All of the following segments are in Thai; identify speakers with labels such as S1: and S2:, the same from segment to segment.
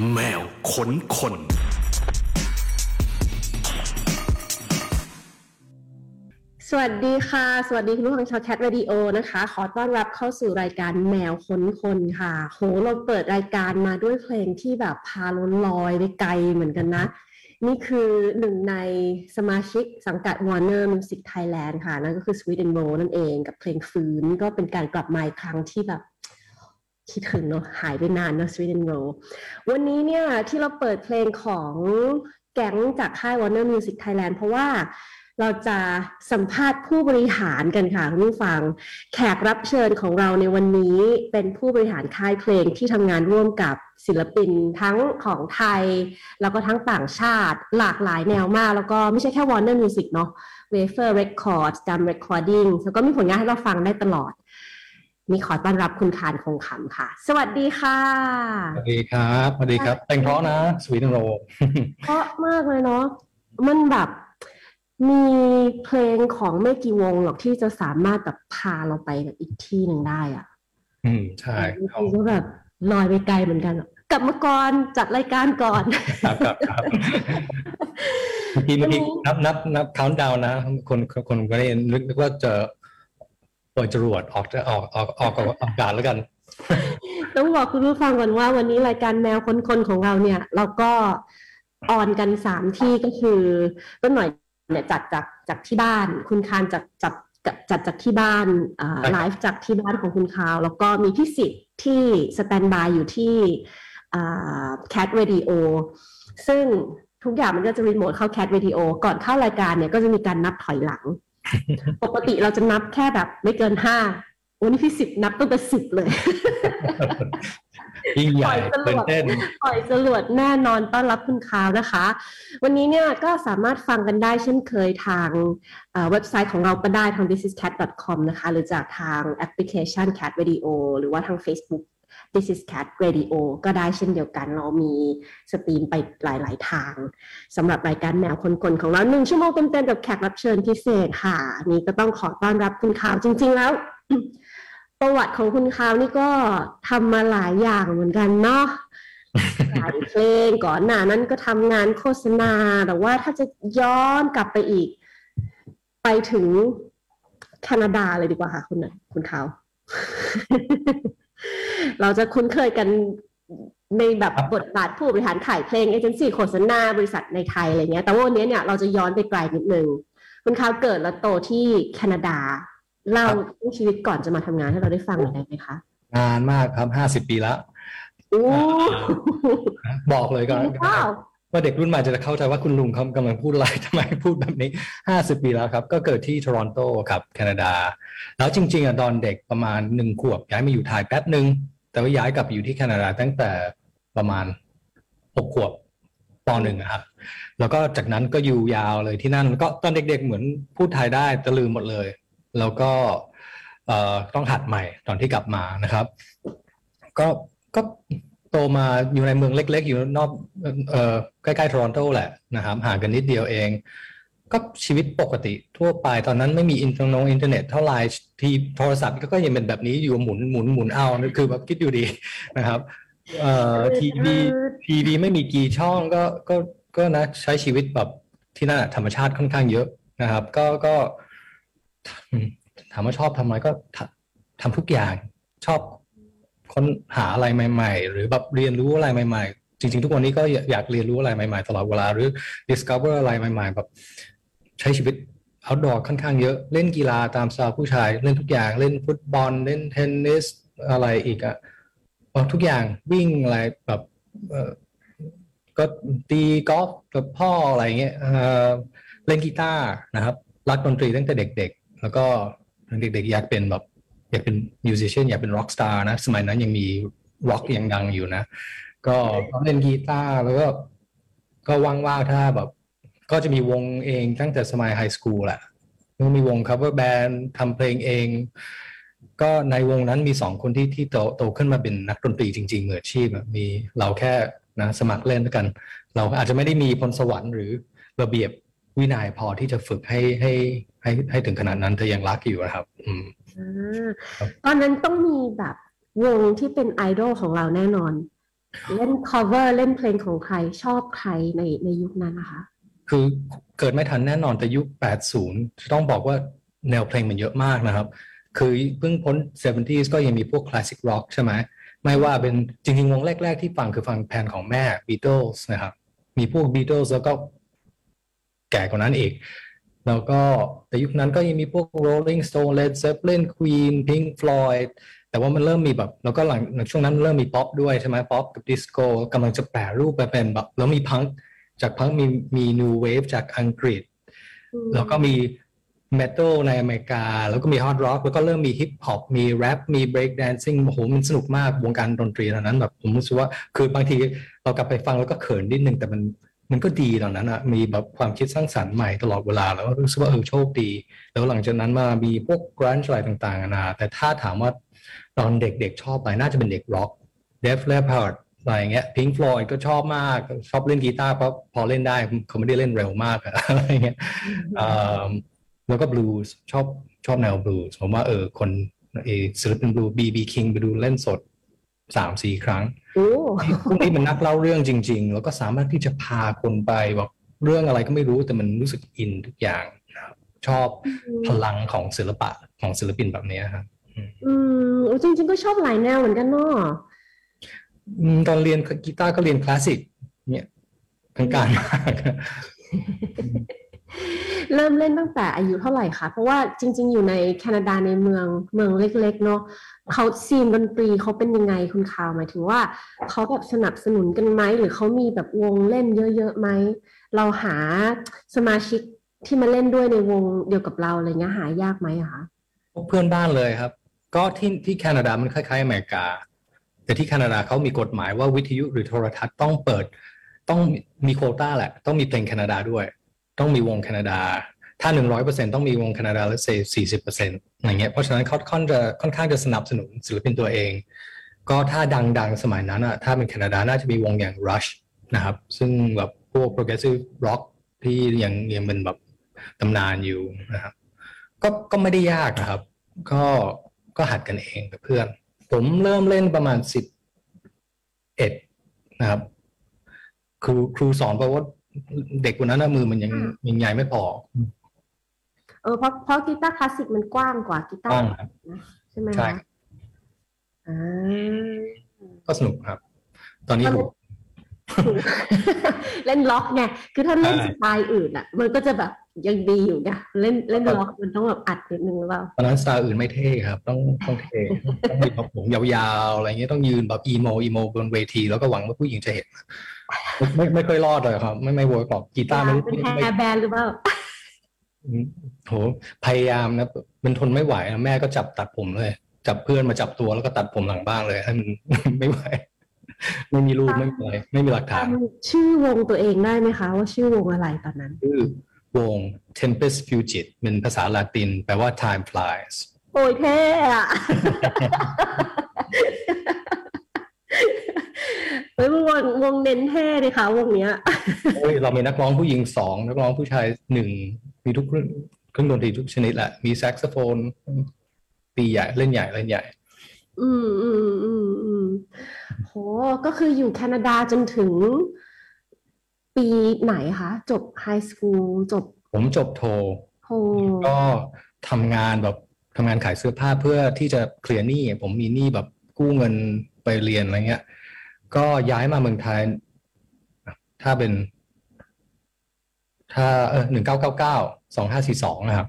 S1: แมวขนคน
S2: สวัสดีค่ะ สวัสดีคุณผู้ฟังชาวแคท r รดิโอนะคะ ขอต้อนรับเข้าสู่รายการแมวค้นคนค่ะ โหเราเปิดรายการมาด้วยเพลงที่แบบพาล้นลอยไปไกลเหมือนกันนะ นี่คือหนึ่งในสมาชิกสังกัด Warner Music Thailand ค่ะ นั่นก็คือ Sweet and Roll นั่นเองกับเพลงฟื้นก็เป็นการกลับมาอีกครั้งที่แบบ คิดถึงเนาะหายไปนานเนาะ Sweet and Roll วันนี้เนี่ยที่เราเปิดเพลงของแก๊งจากค่าย Warner Music Thailand เพราะว่าเราจะสัมภาษณ์ผู้บริหารกันค่ะคุณผู้ฟัง แขกรับเชิญของเราในวันนี้เป็นผู้บริหารค่ายเพลงที่ทำงานร่วมกับศิลปินทั้งของไทย แล้วก็ทั้งต่างชาติหลากหลายแนวมาก แล้วก็ไม่ใช่แค่ Warner Music เนาะ Wafer Records จำ Recording แล้วก็มีผลงานให้เราฟังได้ตลอด มีขอต้อนรับคุณคานคงคำค่ะ สวัสดีค่ะ
S3: สวัสดีครับ สวัสดีครับ แต่งเพราะนะ สวีเดนโร
S2: เพราะมากเลยเนาะ มันแบบมีเพลงของไม่กี่วงหรอกที่จะสามารถแบบพาเราไปแบบอีกที่หนึ่งได้อะ
S3: อืม ใช่
S2: บางทีก็แบบลอยไปไกลเหมือนกันอะกลับมาก่อนจัดรายการก่อน
S3: ครับครับครับเมื่อกี้เมื่อกี้นับนับนับค u นดาวนะคนคนคนก็ได้นึกนึกว่าจะ ปล่อยจรวดออกจะออกออกออกอากาศแล้วกัน
S2: ต้องบอกคุณผู้ฟังก่อนว่า วันนี้รายการแมวคนๆของเราเนี่ย เราก็ออนกันสามที่ก็คือต้นหน่อยเนี่ยจัดจากจากที่บ้าน คุณคานจัดจัดจัดจากที่บ้านไลฟ์จากที่บ้านของคุณคาว แล้วก็มีพี่สิทธิ์ที่สแตนบายอยู่ที่แคทเรดิโอซึ่งทุกอย่างมันก็จะรีโมทเข้า Cat Radio ก่อนเข้ารายการเนี่ยก็จะมีการนับถอยหลัง ปกติเราจะนับแค่แบบไม่เกินห้าวันนี้พี่สิทธิ์นับตั้งแต่สิบเลย
S3: ยิ่งใหญ่
S2: ปล่
S3: ตื่
S2: อย
S3: น
S2: จรวด
S3: เต้น
S2: ปล่อยจรวดแน่นอนต้อนรับคุณคาวนะคะ วันนี้เนี่ยก็สามารถฟังกันได้เช่นเคยทางเอ่อเว็บไซต์ของเราก็ได้ทาง thisiscat.com นะคะ หรือจากทางแอปพลิเคชัน Cat Radio หรือว่าทาง Facebook This is Cat Radio ก็ได้เช่นเดียวกัน เรามี stream ไปหลาย ๆ ทางสำหรับรายการแมวคนๆของเราหนึ่งชั่วโมงเต็มๆกับแขกรับเชิญพิเศษค่ะ นี่ก็ต้องขอต้อนรับคุณคาวจริง ๆ แล้ว ประวัติของคุณคาวนี่ก็ทำมาหลายอย่างเหมือนกันเนาะค่ายเพลงก่อนหน้านั้นก็ทำงานโฆษณา แต่ว่าถ้าจะย้อนกลับไปอีก ไปถึงแคนาดาเลยดีกว่าค่ะคุณหน่อยคุณเขา เราจะคุ้นเคยกันในแบบบทบาทผู้บริหารขายเพลงเอเจนซี่โฆษณาบริษัทในไทยอะไรเงี้ย แต่ว่าวันนี้เนี่ยเราจะย้อนไปไกลนิดนึงคุณเขาเกิดและโตที่แคนาดาเล่าเรื่องชีวิตก่อนจะมาทำงานให้เราได้ฟังหน่อยได้ไหมคะ
S3: นานมากครับห้าสิบปีแล้ว
S2: โอ้
S3: บอกเลยก่อน
S2: ว่า
S3: เด็กรุ่นใหม่จะเข้าใจว่าคุณลุงเขากำลังพูดอะไรทำไมพูดแบบนี้ห้าสิบปีแล้วครับ ก็เกิดที่ทรอนโตครับแคนาดา แล้วจริงๆอะตอนเด็กประมาณหนึ่งขวบย้ายมาอยู่ไทยแป๊บหนึ่งแต่ว่าย้ายกลับไปอยู่ที่แคนาดาตั้งแต่ประมาณหกขวบปหนึ่งอะครับ แล้วก็จากนั้นก็อยู่ยาวเลยที่นั่นก็ตอนเด็กๆ เหมือนพูดไทยได้แต่ลืมหมดเลย แล้วก็ต้องหัดใหม่ตอนที่กลับมานะครับ ก็ก็ โตมาอยู่ในเมืองเล็ก ๆ อยู่นอกเอ่อใกล้ๆทรอนโตแหละนะครับห่างกันนิดเดียวเอง ก็ชีวิตปกติทั่วไปตอนนั้นไม่มีอินเทอร์เน็ตอินเทอร์เน็ตเท่าไหร่ที่โทรศัพท์ก็ยังเป็นแบบนี้อยู่หมุนหมุนหมุนเอาคือแบบคิดอยู่ดีนะครับเอ่อทีวีทีวีไม่มีกี่ช่องก็ก็ก็นะใช้ชีวิตแบบที่นั่นธรรมชาติค่อนข้างเยอะนะครับ ก็ก็ถามว่าชอบทำอะไรก็ทำทำทุกอย่างชอบ ค้นหาอะไรใหม่ ๆ หรือแบบเรียนรู้อะไรใหม่ ๆ จริง ๆ ทุกวันนี้ก็อยากเรียนรู้อะไรใหม่ๆตลอดเวลาหรือ discover อะไรใหม่ ๆ แบบใช้ชีวิต outdoor ค่อนข้างเยอะเล่นกีฬาตามสไตล์ผู้ชาย เล่นทุกอย่างเล่นฟุตบอล เล่นเทนนิสอะไรอีกอะเอาทุกอย่างวิ่งอะไรแบบก็ตีกอล์ฟกับพ่ออะไรเงี้ยเอ่อเล่นกีตาร์นะครับ รักดนตรีตั้งแต่เด็ก ๆ แล้วก็เด็กๆอยากเป็นแบบ อยากเป็นมิวสิช i นอยากเป็น rockstar นะ สมัยนั้นยังมีร็อกยังดังอยู่นะ ก็เล่นกีตาร์แล้วก็ ก็ว่างๆถ้าแบบ ก็จะมีวงเองตั้งแต่สมัย high school แหละแล้วมีวง cover band ทำเพลงเอง ก็ในวงนั้นมีสองคนที่ที่โตโตขึ้นมาเป็นนักดนตรีจริง ๆ เหมืออาชีพมีเราแค่นะสมัครเล่นด้วยกัน เราอาจจะไม่ได้มีพรสวรรค์หรือระเบียบวินัยพอที่จะฝึกให้ให้ให้ให้ถึงขนาดนั้นเธอยังรักอยู่นะครับ อืม
S2: ตอนนั้นต้องมีแบบวงที่เป็นไอดอลของเราแน่นอน เล่น cover เล่นเพลงของใครชอบใครในในยุคนั้นนะคะ
S3: คือเกิดไม่ทันแน่นอนแต่ยุค 80 ต้องบอกว่าแนวเพลงมันเยอะมากนะครับ คือเพิ่งพ้น 70s ก็ยังมีพวก classic rock ใช่ไหมไม่ว่าเป็นจริงๆ วงแรก ๆ ที่ฟังคือฟังแผ่นของแม่ Beatles นะครับ มีพวก Beatles แล้วก็แก่กว่านั้นอีก แล้วก็แต่ยุคนั้นก็ยังมีพวก Rolling Stone Led Zeppelin Queen Pink Floyd แต่ว่ามันเริ่มมีแบบ แล้วก็หลังช่วงนั้นเริ่มมีป๊อปด้วยใช่ไหมป๊อปกับดิสโก้กำลังจะแปรรูปไปเป็นแบบ แล้วมีพังจากพังมีมี new wave จากอังกฤษ แล้วก็มี metal ในอเมริกา แล้วก็มี hard rock แล้วก็เริ่มมีฮิปฮอปมีแรปมี breakdancing โอ้โหมันสนุกมากวงการดนตรีตอนนั้นแบบผมรู้สึกว่าคือบางทีเรากลับไปฟังแล้วก็เขินนิดนึงแต่มัน มันก็ดีตอนนั้นอะมีแบบความคิดสร้างสรรค์ใหม่ตลอดเวลา แล้วรู้สึกว่าเออโชคดี แล้วหลังจากนั้นมามีพวก grunge อะไรต่างๆนานาแต่ถ้าถามว่าตอนเด็กๆชอบอะไรน่าจะเป็นเด็กร็อก Def Leppard อะไรอย่างเงี้ย Pink Floyd ก็ชอบมากชอบเล่นกีตาร์เพราะพอเล่นได้เขาไม่ได้เล่นเร็วมากอะไรเงี้ยแล้วก็บลูส์ชอบชอบแนวบลูส์ผมว่าเออคนเอศิลปินบลูส์ B.B. King ไปดูเล่นสดสามสี่ครั้ง พวกนี้มันนักเล่าเรื่องจริง ๆ แล้วก็สามารถที่จะพาคนไปบอกเรื่องอะไรก็ไม่รู้แต่มันรู้สึกอินทุกอย่างชอบพลังของศิลปะของศิลปินแบบนี้ครับ
S2: อืมจริง ๆ ก็ชอบหลายแนวเหมือนกันเนาะ
S3: ตอนเรียนกีตาร์ก็เรียนคลาสสิกเนี่ยกลางๆมาก
S2: เริ่มเล่นตั้งแต่อายุเท่าไหร่คะ เพราะว่าจริง ๆ อยู่ในแคนาดาในเมืองเมืองเล็ก ๆ เนาะ เขาซีนดนตรีเขาเป็นยังไงคุณข่าวหมายถึงว่าเขาแบบสนับสนุนกันไหมหรือเขามีแบบวงเล่นเยอะๆไหมเราหาสมาชิกที่มาเล่นด้วยในวงเดียวกับเราอะไรเงี้ยหายากไหมคะ
S3: เพื่อนบ้านเลยครับ ก็ที่ที่แคนาดามันคล้ายๆอเมริกา แต่ที่แคนาดาเขามีกฎหมายว่าวิทยุหรือโทรทัศน์ต้องเปิด ต้องมีโคต้าแหละ ต้องมีเพลงแคนาดาด้วย ต้องมีวงแคนาดา ถ้าหนึ่งร้อยเปอร์เซ็นต้องมีวงแคนาดาและเซสี่สิบเปอร์เซ็นต์อย่างเงี้ยเพราะฉะนั้นเขาค่อนจะค่อนข้างจะสนับสนุนศิลปินตัวเอง ก็ถ้าดังๆ สมัยนั้นอะถ้าเป็นแคนาดาน่าจะมีวงอย่าง Rush นะครับ ซึ่งแบบพวก progressive rock ที่ยังยังเป็นแบบตำนานอยู่นะครับก็ก็ไม่ได้ยากนะครับ ก็ก็หัดกันเองกับเพื่อน ผมเริ่มเล่นประมาณสิบเอ็ดนะครับ ครูครูสอนเพราะว่าเด็กคนนั้นมือมันยังยังใหญ่ไม่พอ
S2: เออเพราะเพราะกีตาร์คลาสสิกมันกว้างกว่ากีตาร์ใช่ไหมใช่อ่า
S3: ก็สนุกครับ ตอนนี้ผม
S2: เล่นล็อกไงคือถ้าเล่นสไตล์อื่นอะ มันก็จะแบบยังดีอยู่ไงเล่นเล่นล็อกมันต้องแบบอัดนิดนึงหรือเปล่า
S3: ตตอนนั้นสไตล์อื่นไม่เท่ครับ ต้องต้องเท่ต้องมีแบบผมยาวๆอะไรเงี้ยต้องยืนแบบ emo emo บนเวที แล้วก็หวังว่าผู้หญิงจะเห็น ไม่ไม่ค่อยรอดเลยครับ ไม่ไม่ work หรอกกีตาร์ไม่
S2: เป็น hair band หรือเปล่า
S3: โหพยายามนะมันทนไม่ไหวแม่ก็จับตัดผมเลย จับเพื่อนมาจับตัวแล้วก็ตัดผมหลังบ้านเลยให้มันไม่ไหวไม่มีรูปไม่มีอะไรไม่มีหลักฐาน
S2: ชื่อวงตัวเองได้ไหมคะ ว่าชื่อวงอะไรตอนนั้น
S3: ชื่อวง Tempest Fugit เป็นภาษาละติน แปลว่า time flies
S2: โอ้ยเท่อะ เฮ้ยวงวงเน้นเท่เลยค่ะวงเนี้ย
S3: เฮ้ยเรามีนักร้องผู้หญิงสองนักร้องผู้ชายหนึ่งมีทุกเครื่องเครื่องดนตรีทุกชนิดแหละมีแซกโซโฟนตีใหญ่เล่นใหญ่เล่นใหญ่
S2: อืมอืมอืมอืมโหก็คืออยู่แคนาดาจนถึง ปีไหนคะ จบไฮสคูลจบ
S3: ผมจบโท
S2: โท
S3: ก็ทำงานแบบทำงานขายเสื้อผ้าเพื่อที่จะเคลียร์หนี้ผมมีหนี้แบบกู้เงินไปเรียนอะไรเงี้ย ก็ย้ายมาเมืองไทย ถ้าเป็น ถ้าเออหนึ่งเก้าเก้าเก้าสองห้าสี่สองนะครับ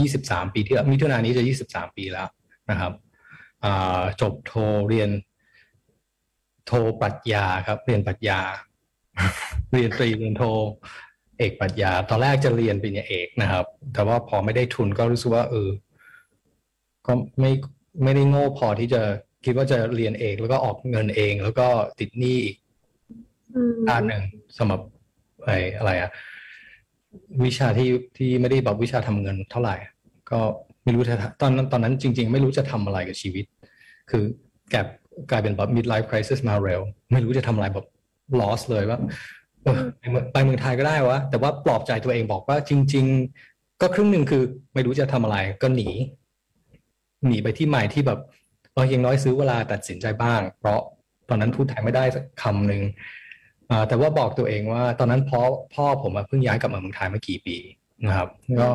S3: ยี่สิบสามปีที่มิถุนายนนี้จะยี่สิบสามปีแล้วนะครับจบโทเรียน โทปรัชญาครับ เรียนปรัชญา เรียนตรีเรียนโทเอกปรัชญา ตอนแรกจะเรียนปริญญาเอกนะครับ แต่ว่าพอไม่ได้ทุนก็รู้สึกว่าเออก็ไม่ไม่ได้โง่พอที่จะ คิดว่าจะเรียนเองแล้วก็ออกเงินเอง แล้วก็ติดหนี้อีกด้านหนึ่งสำหรับไอ้อะไรอะวิชาที่ที่ไม่ได้แบบวิชาทำเงินเท่าไหร่ ก็ไม่รู้จะตอนนั้นตอนนั้นจริง ๆ ไม่รู้จะทำอะไรกับชีวิต คือแกกลายเป็นแบบ midlife crisis มาเร็ว ไม่รู้จะทำอะไรแบบ loss เลยว่าไปเมืองไทยก็ได้วะ แต่ว่าปลอบใจตัวเองบอกว่าจริง ๆ ก็ครึ่งหนึ่งคือ ไม่รู้จะทำอะไรก็หนี หนีไปที่ใหม่ที่แบบ เออยังน้อยซื้อเวลาตัดสินใจบ้าง เพราะตอนนั้นพูดไทยไม่ได้คำหนึ่งแต่ว่าบอกตัวเองว่าตอนนั้นพ่อพ่อผมเพิ่งย้ายกลับมาเมืองไทยเมื่อกี่ปีนะครับก็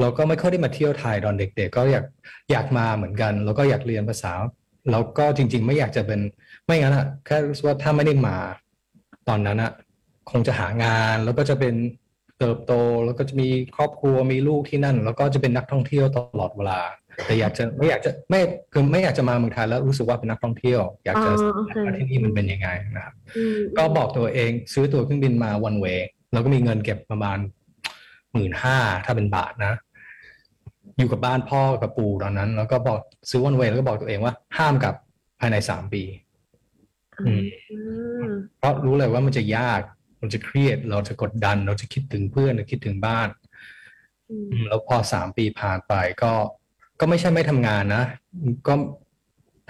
S3: เราก็ไม่ค่อยได้มาเที่ยวไทยตอนเด็ก ๆ ก็อยากอยากมาเหมือนกัน แล้วก็อยากเรียนภาษาแล้วก็จริง ๆ ไม่อยากจะเป็นไม่งั้นอะแค่รู้สึกว่าถ้าไม่ได้มา ตอนนั้นอะคงจะหางานแล้วก็จะเป็นเติบโต แล้วก็จะมีครอบครัวมีลูกที่นั่น แล้วก็จะเป็นนักท่องเที่ยวตลอดเวลา แต่อยากจะไม่อยากจะไม่คือไม่อยากจะมาเมืองไทยแล้วรู้สึกว่าเป็นนักท่องเที่ยว อยากจะว่าที่นี่มันเป็นยังไงนะครับ ก็บอกตัวเองซื้อตั๋วเครื่องบินมาวันเวแล้วก็มีเงินเก็บประมาณหมื่นห้าถ้าเป็นบาทนะ อยู่กับบ้านพ่อกับปู่ตอนนั้น แล้วก็บอกซื้อวันเวแล้วก็บอกตัวเองว่าห้ามกับภายในสามปีเพราะรู้เลยว่ามันจะยาก มันจะเครียด เราจะกดดัน เราจะคิดถึงเพื่อนหรือคิดถึงบ้าน แล้วพอสามปีผ่านไปก็ ก็ไม่ใช่ไม่ทำงานนะ ก็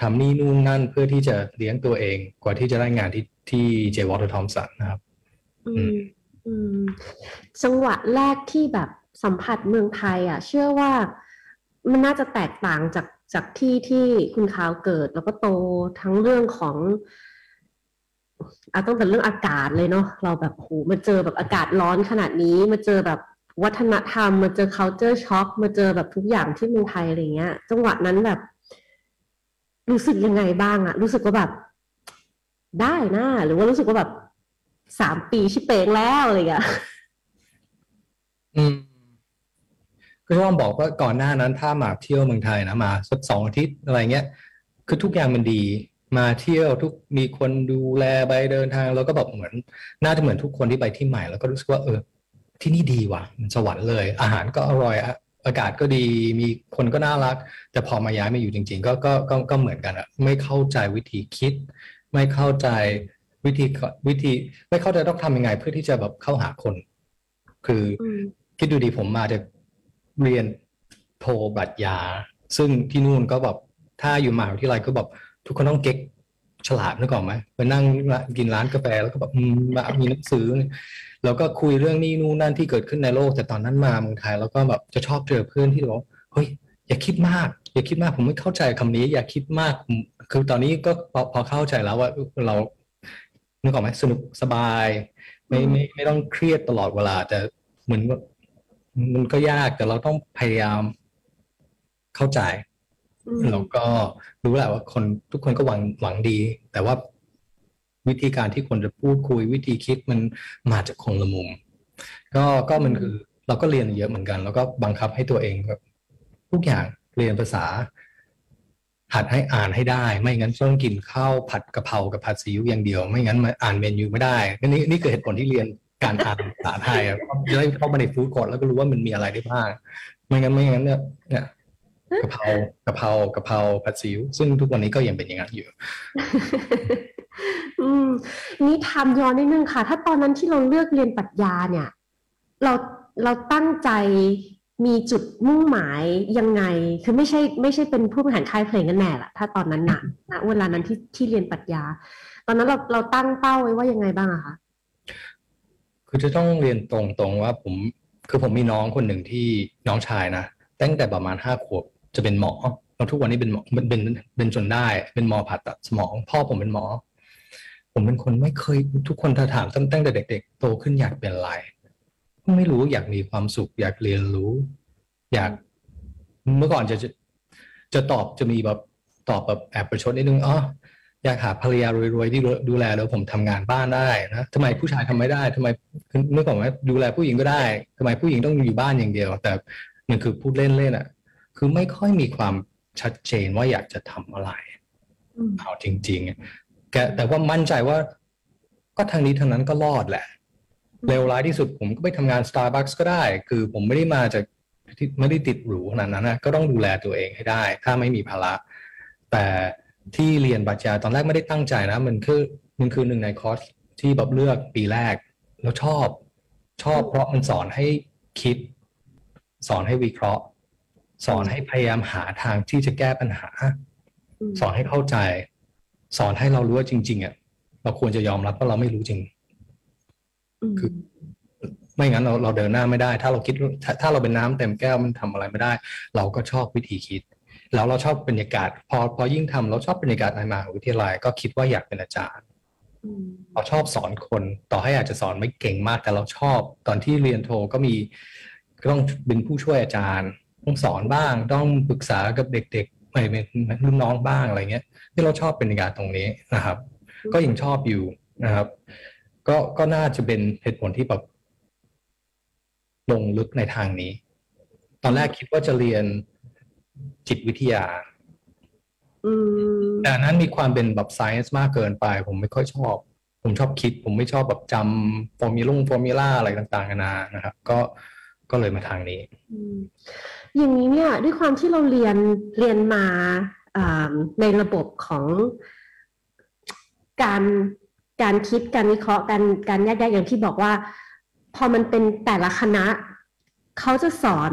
S3: ทำนี่นู่นนั่นเพื่อที่จะเลี้ยงตัวเอง กว่าที่จะได้งานที่ที่ J. Walter Thompson นะครับ
S2: จังหวะแรกที่แบบสัมผัสเมืองไทย อะ เชื่อว่ามันน่าจะแตกต่างจากจากที่ที่คุณคาวเกิดแล้วก็โตทั้งเรื่องของอาต้องเป็นเรื่องอากาศเลยเนาะเราแบบโหมาเจอแบบอากาศร้อนขนาดนี้มาเจอแบบ วัฒนธรรมมาเจอ culture shock มาเจอแบบทุกอย่างที่เมืองไทยอะไรเงี้ย จังหวะนั้นแบบ รู้สึกยังไงบ้างอะรู้สึกว่าแบบ ได้นะหรือว่ารู้สึกว่าแบบสามปีชิเปงแล้วอะไรเงี้ย
S3: อืมก็ต้องบอกว่าก่อนหน้านั้นถ้ามาเที่ยวเมืองไทยนะมาสักสองอาทิตย์อะไรเงี้ย คือทุกอย่างมันดี มาเที่ยวทุกมีคนดูแลไปเดินทาง แล้วก็แบบเหมือน น่าจะเหมือนทุกคนที่ไปที่ใหม่แล้วก็รู้สึกว่าเออ ที่นี่ดีว่ะ มันสวรรค์เลย อาหารก็อร่อยอากาศก็ดีมีคนก็น่ารัก แต่พอมาย้ายมาอยู่จริง ๆ ก็ก็ก็ก็เหมือนกันอะไม่เข้าใจวิธีคิด ไม่เข้าใจวิธีวิธี ไม่เข้าใจต้องทำยังไง เพื่อที่จะแบบเข้าหาคน คือคิดดูดีผมมาจะเรียนโทบัตรยา ซึ่งที่นู่นก็แบบถ้าอยู่มหาวิทยาลัยก็แบบทุกคนต้องเก๊กฉลาดนึกออกไหมไปนั่งกินร้านกาแฟแล้วก็แบบมีหนังสือ แล้วก็คุยเรื่องนี้นู่นนั่นที่เกิดขึ้นในโลก แต่ตอนนั้นมาเมืองไทยแล้วก็แบบจะชอบเจอเพื่อนที่บอกเฮ้ยอย่าคิดมาก อย่าคิดมากผมไม่เข้าใจคำนี้ อย่าคิดมาก คือตอนนี้ก็พอพอเข้าใจแล้วว่าเรานึกออกไหมสนุกสบาย ไม่ไม่ไม่ต้องเครียดตลอดเวลาแต่เหมือนมันก็ยากแต่เราต้องพยายามเข้าใจแล้วก็รู้แหละว่าคนทุกคนก็หวังหวังดี แต่ว่า วิธีการที่คนจะพูดคุยวิธีคิดมันมาจากคนละมุม ก็ก็มันคือเราก็เรียนเยอะเหมือนกัน แล้วก็บังคับให้ตัวเองแบบทุกอย่างเรียนภาษา หัดให้อ่านให้ได้ ไม่งั้นต้องกินข้าวผัดกะเพรากับผัดซีอิ๊วอย่างเดียว ไม่งั้นมาอ่านเมนูไม่ได้นี่นี่คือเหตุผลที่เรียนการอ่านภาษาไทยจะได้เข้ามาในฟู้ดคอร์แล้วก็รู้ว่ามันมีอะไรได้บ้างไม่งั้นไม่งั้นเนี่ยเนี่ย กะเพรากะเพรากะเพราผัดซีอิ๊วซึ่งทุกวันนี้ก็ยังเป็นอย่างนั้นอยู่
S2: อืมนี่ทำย้อนนิดนึงค่ะ ถ้าตอนนั้นที่เราเลือกเรียนปรัชญาเนี่ย เราเราตั้งใจมีจุดมุ่งหมายยังไง คือไม่ใช่ไม่ใช่เป็นผู้บริหารค่ายเพลงกันแน่ละถ้าตอนนั้นนะนะเวลานั้นที่ที่เรียนปรัชญา ตอนนั้นเราเราตั้งเป้าไว้ว่ายังไงบ้างอะคะ
S3: คือจะต้องเรียนตรงๆว่าผม คือผมมีน้องคนหนึ่งที่น้องชายนะตั้งแต่ประมาณห้าขวบ จะเป็นหมอแล้วทุกวันนี้เป็นหมอเป็นเป็นจนได้ เป็นหมอผ่าตัดสมอง พ่อผมเป็นหมอ ผมเป็นคนไม่เคยทุกคนถ้าถามตั้งแต่เด็ก ๆ โตขึ้นอยากเป็นอะไรไม่รู้อยากมีความสุข อยากเรียนรู้ อยากเมื่อก่อนจะจะจะตอบจะมีแบบตอบแบบแอบประชดนิดนึงอ๋ออยากหาภรรยารวยๆที่ดูแลแล้วผมทำงานบ้านได้นะทำไมผู้ชายทำไม่ได้ทำไมเมื่อก่อนว่าดูแลผู้หญิงก็ได้ทำไมผู้หญิงต้องอยู่บ้านอย่างเดียว แต่มันคือพูดเล่นๆอะ คือไม่ค่อยมีความชัดเจนว่าอยากจะทำอะไรเอาจริงๆแกแต่ว่ามั่นใจว่า ก็ทางนี้ทางนั้นก็รอดแหละเร็วร้ายที่สุดผมก็ไปทำงาน Starbucks ก็ได้ คือผมไม่ได้มาจากไม่ได้ติดหรูขนาดนั้นนะก็ต้องดูแลตัวเองให้ได้ ถ้าไม่มีภาระ แต่ที่เรียนบัญชีตอนแรกไม่ได้ตั้งใจนะ มันคือมันคือหนึ่งในคอร์สที่แบบเลือกปีแรก แล้วชอบ ชอบเพราะมันสอนให้คิด สอนให้วิเคราะห์ สอนให้พยายามหาทางที่จะแก้ปัญหา สอนให้เข้าใจ สอนให้เรารู้ว่าจริง ๆอะเราควรจะยอมรับว่าเราไม่รู้จริง คือ ไม่งั้นเราเราเดินหน้าไม่ได้ ถ้าเราคิดถ้าเราเป็นน้ำเต็มแก้วมันทำอะไรไม่ได้ เราก็ชอบวิธีคิด แล้วเราชอบบรรยากาศ พอพอยิ่งทำเราชอบบรรยากาศในมหาวิทยาลัยก็คิดว่าอยากเป็นอาจารย์
S2: อืม
S3: เราชอบสอนคน ต่อให้อาจจะสอนไม่เก่งมาก แต่เราชอบ ตอนที่เรียนโทก็มีก็ต้องเป็นผู้ช่วยอาจารย์ต้อง สอนบ้าง ต้องปรึกษากับเด็กๆไม่เป็นรุ่นน้องบ้างอะไรเงี้ยที่เราชอบบรรยากาศตรงนี้นะครับ ก็ยังชอบอยู่นะครับ ก็ก็น่าจะเป็นเหตุผลที่แบบลงลึกในทางนี้ ตอนแรกคิดว่าจะเรียนจิตวิทยา
S2: อืม
S3: แต่อันนั้นมีความเป็นแบบ science มากเกินไป ผมไม่ค่อยชอบ ผมชอบคิด ผมไม่ชอบแบบจำฟอร์มิลง formula อะไรต่างๆนานานะครับ ก็ก็เลยมาทางนี้
S2: อืมอย่างนี้เนี่ยด้วยความที่เราเรียนเรียนมาอ่าในระบบของการการคิดการวิเคราะห์การการแยกแยะอย่างที่บอกว่า พอมันเป็นแต่ละคณะเขาจะสอน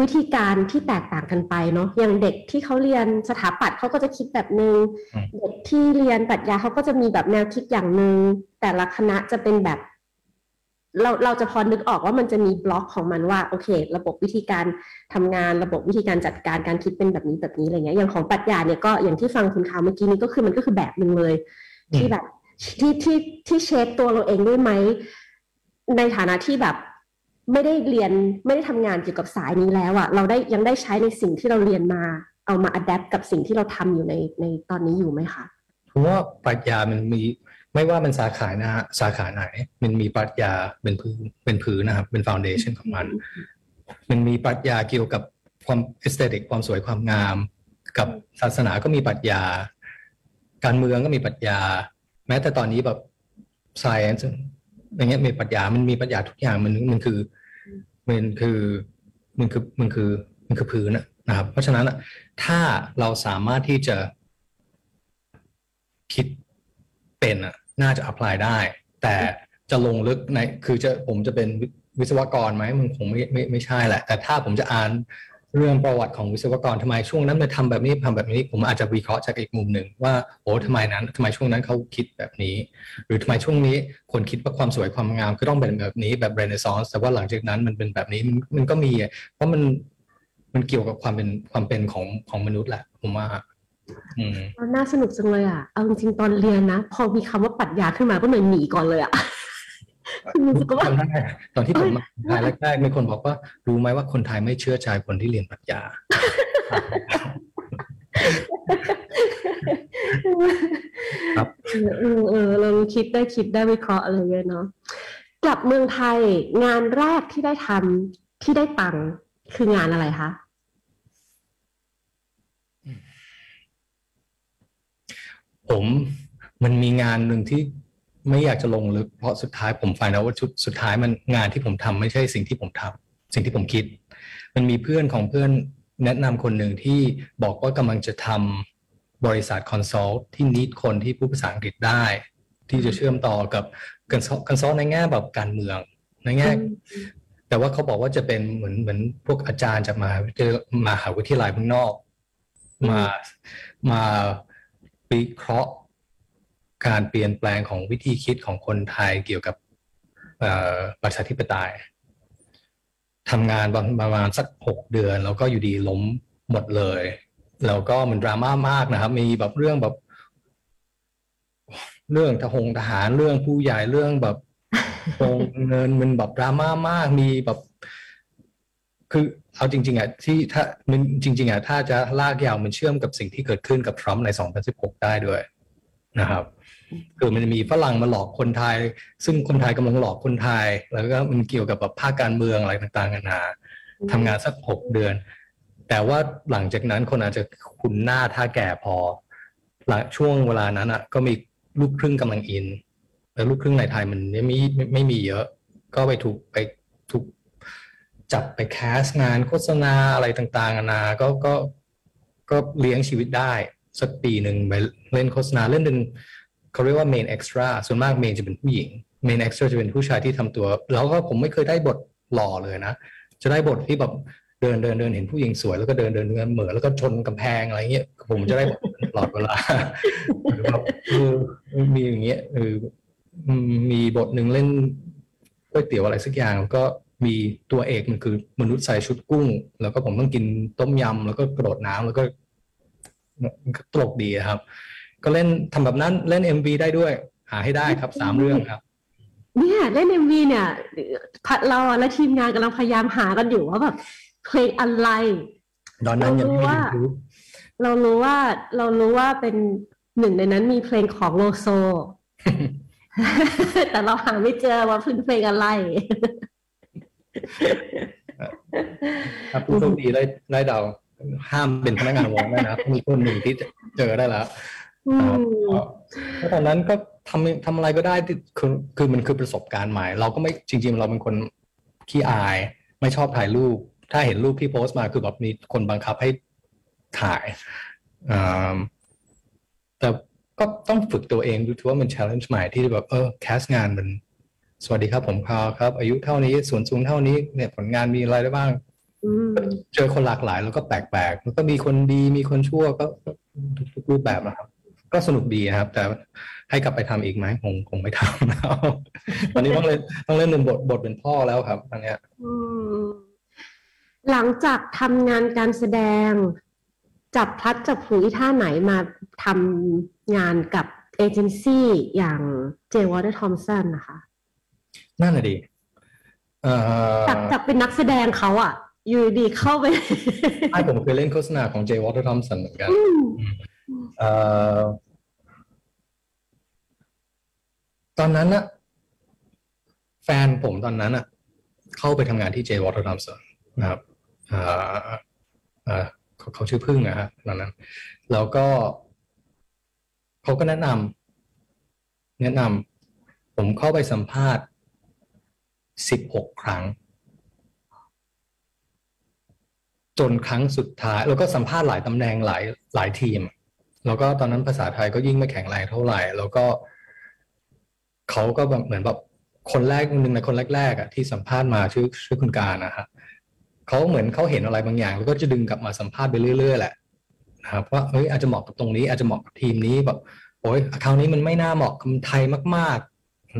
S2: วิธีการที่แตกต่างกันไปเนาะอย่างเด็กที่เขาเรียนสถาปัตย์เขาก็จะคิดแบบนึง
S3: อืม
S2: เด็กที่เรียนปรัชญาเขาก็จะมีแบบแนวคิดอย่างหนึ่งแต่ละคณะจะเป็นแบบ เราเราจะพอนึกออกว่ามันจะมีบล็อกของมันว่าโอเค ระบบวิธีการทำงานระบบวิธีการจัดการการคิดเป็นแบบนี้แบบนี้อะไรเงี้ยอย่างของปรัชญาเนี่ยก็อย่างที่ฟังคุณข่าวเมื่อกี้นี้ก็คือมันก็คือแบบหนึ่งเลยที่แบบที่ที่ที่ shape ตัวเราเองด้วยไหมในฐานะที่แบบไม่ได้เรียนไม่ได้ทำงานเกี่ยวกับสายนี้แล้วอะเราได้ยังได้ใช้ในสิ่งที่เราเรียนมา เอามา adapt กับสิ่งที่เราทำอยู่ในในตอนนี้อยู่ไหมคะ
S3: เพราะว่าปรัชญามันมี ไม่ว่ามันสาขานะฮะสาขาไหน มันมีปรัชญาเป็นพื้นเป็นพื้นนะครับ เป็นฟ u n เดชันของมัน มันมีปรัชญาเกี่ยวกับความ aesthetic ความสวยความงาม กับศาสนาก็มีปรัชญา การเมืองก็มีปรัชญา แม้แต่ตอนนี้แบบ science อย่างเงี้ยมีปรัชญา มันมีปรัชญาทุกอย่างมันมันคือมันคือมันคือมันคือมันคือพื้นอะนะครับ เพราะฉะนั้นอะถ้าเราสามารถที่จะคิดเป็นอะ น่าจะ apply ได้ แต่จะลงลึกในคือจะผมจะเป็นวิศวกรไหมมันคงไม่ไม่ไม่ใช่แหละ แต่ถ้าผมจะอ่านเรื่องประวัติของวิศวกรทำไมช่วงนั้นมาทำแบบนี้ทำแบบนี้ ผมอาจจะวิเคราะห์จากอีกมุมหนึ่งว่าโอ้ทำไมนั้นทำไมช่วงนั้นเขาคิดแบบนี้ หรือทำไมช่วงนี้คนคิดว่าความสวยความงามก็ต้องเป็นแบบนี้แบบเรเนซองส์แต่ว่าหลังจากนั้นมันเป็นแบบนี้มันมันก็มี เพราะมันมันเกี่ยวกับความเป็นความเป็นของของมนุษย์แหละผมว่าอืม
S2: น่าสนุกจังเลยอะ เอาจริงๆตอนเรียนนะ พอมีคำว่าปรัชญาขึ้นมาก็เหมือนหนีก่อนเลยอะคือรู้สึกว่า
S3: จำได้ตอนที่ผมมาไทยแรกๆมีคนบอกว่า รู้ไหมว่าคนไทยไม่เชื่อใจคนที่เรียนปรัชญาครับ
S2: เออเออเออเราคิดได้คิดได้วิเคราะห์อะไรเงี้ยเนาะกลับเมืองไทยงานแรกที่ได้ทำที่ได้ตังค์คืองานอะไรคะ
S3: ผมมันมีงานหนึ่งที่ไม่อยากจะลงลึกเพราะสุดท้ายผมฝันแล้วว่าชุดสุดท้ายมันงานที่ผมทำไม่ใช่สิ่งที่ผมทำสิ่งที่ผมคิด มันมีเพื่อนของเพื่อนแนะนำคนหนึ่งที่บอกว่ากำลังจะทำบริษัท consult ที่ need คนที่พูดภาษาอังกฤษได้ ที่จะเชื่อมต่อกับ consult consult ในแง่แบบการเมืองในแง่แต่ว่าเขาบอกว่าจะเป็นเหมือนเหมือนพวกอาจารย์จากมหาวิทยาลัยมหาวิทยาลัยข้างนอก มามา วิเคราะห์การเปลี่ยนแปลงของวิธีคิดของคนไทยเกี่ยวกับประชาธิปไตยทำงานประมาณสักหกเดือน แล้วก็อยู่ดีล้มหมดเลย แล้วก็มันดราม่ามากนะครับ มีแบบเรื่องแบบ เรื่องทหงทหารเรื่องผู้ใหญ่เรื่องแบบโกงเงินมันแบบดราม่ามากมีแบบ คือ เอาจริงๆอะที่ถ้ามันจริง ๆอะถ้าจะลากยาวมันเชื่อมกับสิ่งที่เกิดขึ้นกับทรัมป์ใน 2016 ได้ด้วยนะครับ คือมันจะมีฝรั่งมาหลอกคนไทย ซึ่งคนไทยกำลังหลอกคนไทย แล้วก็มันเกี่ยวกับแบบภาคการเมืองอะไรต่างๆกันานาทำงานสักหกเดือน แต่ว่าหลังจากนั้นคนอาจจะคุ้นหน้าถ้าแก่พอหลังช่วงเวลานั้นอะ ก็มีลูกครึ่งกำลังอิน แล้วลูกครึ่งในไทยมันไม่มีไม่มีเยอะ ก็ไปถูกไป จับไปแคสงานโฆษณาอะไรต่างๆนานาก็ก็ก็เลี้ยงชีวิตได้ สักปีหนึ่งไปเล่นโฆษณาเล่นเป็นเขาเรียกว่าเมนเอ็กซ์ตร้าส่วนมากเมนจะเป็นผู้หญิงเมนเอ็กซ์ตร้าจะเป็นผู้ชายที่ทำตัว แล้วก็ผมไม่เคยได้บทหล่อเลยนะ จะได้บทที่แบบเดินเดินเดินเห็นผู้หญิงสวยแล้วก็เดินเดินเดินเหมือแล้วก็ชนกำแพงอะไรเงี้ยผมจะได้บทตลอดเวลาหรือแบบมีอย่างเงี้ยเอออืมมีบทหนึ่งเล่นก๋วยเตี๋ยวอะไรสักอย่างก็ มีตัวเอกมันคือมนุษย์ใส่ชุดกุ้ง แล้วก็ผมต้องกินต้มยำแล้วก็กระโดดน้ำแล้วก็ตลกดีครับ ก็เล่นทำแบบนั้นเล่น MV ได้ด้วย หาให้ได้ครับสามเรื่องครับ
S2: เนี่ยเล่นเอ็มวีเนี่ยเราและทีมงานกำลังพยายามหากันอยู่ว่าแบบเพลงอะไร
S3: ตอนนั้นยังไม่มี
S2: เรารู้ว่า
S3: YouTube
S2: เรารู้ว่าเรารู้ว่าเป็นหนึ่งในนั้นมีเพลงของโลโซ แต่เราหาไม่เจอว่าเป็นเพลงอะไร
S3: ครับผู้โชคดีได้ได้เดาห้ามเป็นพนักงานวงได้นะครับมีคนหนึ่งที่เจอได้แล้ว
S2: อืม
S3: เพราะตอนนั้นก็ทำทำอะไรก็ได้ที่คือคือมันคือประสบการณ์ใหม่ เราก็ไม่จริง ๆ เราเป็นคนขี้อาย ไม่ชอบถ่ายรูป ถ้าเห็นรูปที่โพสต์มาคือแบบมีคนบังคับให้ถ่ายอ่าแต่ก็ต้องฝึกตัวเองดูถือว่ามัน challenge ใหม่ที่แบบเออแคสงานมัน สวัสดีครับผมพาวครับ อายุเท่านี้ส่วนสูงเท่านี้เนี่ยผลงานมีอะไรได้บ้าง
S2: อืม
S3: เจอคนหลากหลายแล้วก็แปลกๆแล้วก็มีคนดีมีคนชั่วก็ก็ทุกๆรูปแบบนะครับ ก็สนุกดีนะครับ แต่ให้กลับไปทำอีกไหมคงคงไม่ทำแล้วตอนนี้ต้องเล่นต้องเล่นเป็นบทบทเป็นพ่อแล้วครับตอนเนี้ย
S2: อืมหลังจากทำงานการแสดง จับพลัดจับผลูอีท่าไหนมาทำงานกับเอเจนซี่อย่าง J. Walter Thompson นะคะ
S3: นั่นแหละดีเอ่อ
S2: จากจากเป็นนักแสดงเขาอะอยู่ดีเข้าไป
S3: ใช่ผมเคยเล่นโฆษณาของ J. Walter Thompson เหมือนกัน
S2: อืม
S3: เอ่อตอนนั้นอะแฟนผมตอนนั้นอะเข้าไปทำงานที่ J. Walter Thompson นะครับเอ่อเอ่อเขาเขาชื่อพึ่งอะฮะตอนนั้น แล้วก็เขาก็แนะนำแนะนำผมเข้าไปสัมภาษณ์ สิบหกครั้ง จนครั้งสุดท้าย แล้วก็สัมภาษณ์หลายตำแหน่งหลายหลายทีม แล้วก็ตอนนั้นภาษาไทยก็ยิ่งไม่แข็งแรงเท่าไหร่ แล้วก็เขาก็แบบเหมือนแบบคนแรกหนึ่งในคนแรกๆอะที่สัมภาษณ์มาชื่อชื่อคุณการนะฮะเขาเหมือนเขาเห็นอะไรบางอย่าง แล้วก็จะดึงกลับมาสัมภาษณ์ไปเรื่อยๆแหละนะครับว่าเฮ้ยอาจจะเหมาะกับตรงนี้อาจจะเหมาะกับทีมนี้แบบโอ้ยคราวนี้มันไม่น่าเหมาะกับไทยมากๆ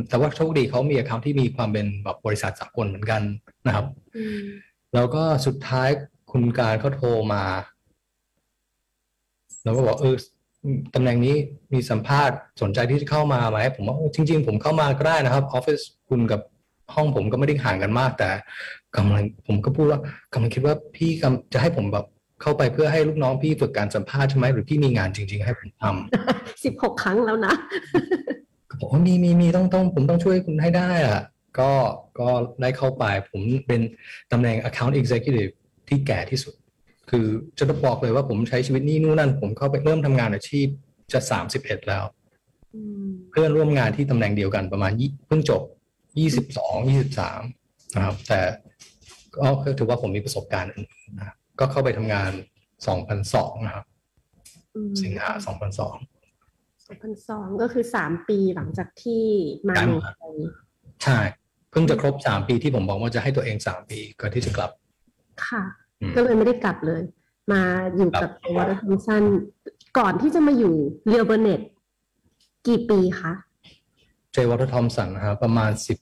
S3: แต่ว่าโชคดีเขามีอคาที่มีความเป็นแบบบริษัทสากลเหมือนกันนะครับ
S2: อืม
S3: แล้วก็สุดท้ายคุณการเขาโทรมาแล้วก็บอกเออตำแหน่งนี้มีสัมภาษณ์สนใจที่จะเข้ามาไหมผมว่าเออจริง ๆ ผมเข้ามาก็ได้นะครับออฟฟิศคุณกับห้องผมก็ไม่ได้ห่างกันมาก แต่กำลังผมก็พูดว่ากำลังคิดว่าพี่กำจะให้ผมแบบเข้าไปเพื่อให้ลูกน้องพี่ฝึกการสัมภาษณ์ใช่ไหมหรือพี่มีงานจริง ๆ ให้ผมทำ
S2: สิบหกครั้งแล้วนะ
S3: ก็บอกว่ามีมีมีต้องต้องผมต้องช่วยคุณให้ได้อะก็ก็ได้เข้าไปผมเป็นตำแหน่ง account executive ที่แก่ที่สุด คือจะบอกเลยว่าผมใช้ชีวิตนี่นู่นนั่น ผมเข้าไปเริ่มทำงานอาชีพจะสามสิบเอ็ดแล้ว
S2: อืม
S3: เพื่อนร่วมงานที่ตำแหน่งเดียวกันประมาณยี่เพิ่งจบยี่สิบสองยี่สิบสามนะครับ แต่ก็ถือว่าผมมีประสบการณ์อื่นๆนะครับก็เข้าไปทำงานสองพันสองนะครับ
S2: อืม
S3: สิงหาสองพันสอง
S2: สองพันสองก็คือสามปีหลังจากที่มา
S3: ย้าย
S2: เมือง
S3: มา
S2: ไทย
S3: ใช่ เพิ่งจะครบสามปีที่ผมบอกว่าจะให้ตัวเองสามปีก่อนที่จะกลับ
S2: ค่ะ
S3: อืม
S2: ก็เลยไม่ได้กลับเลย มาอยู่กับ Walter Thompson ก่อนที่จะมาอยู่ Leo Burnett กี่ปีคะ
S3: J. Walter Thompson นะครับประมาณสิบ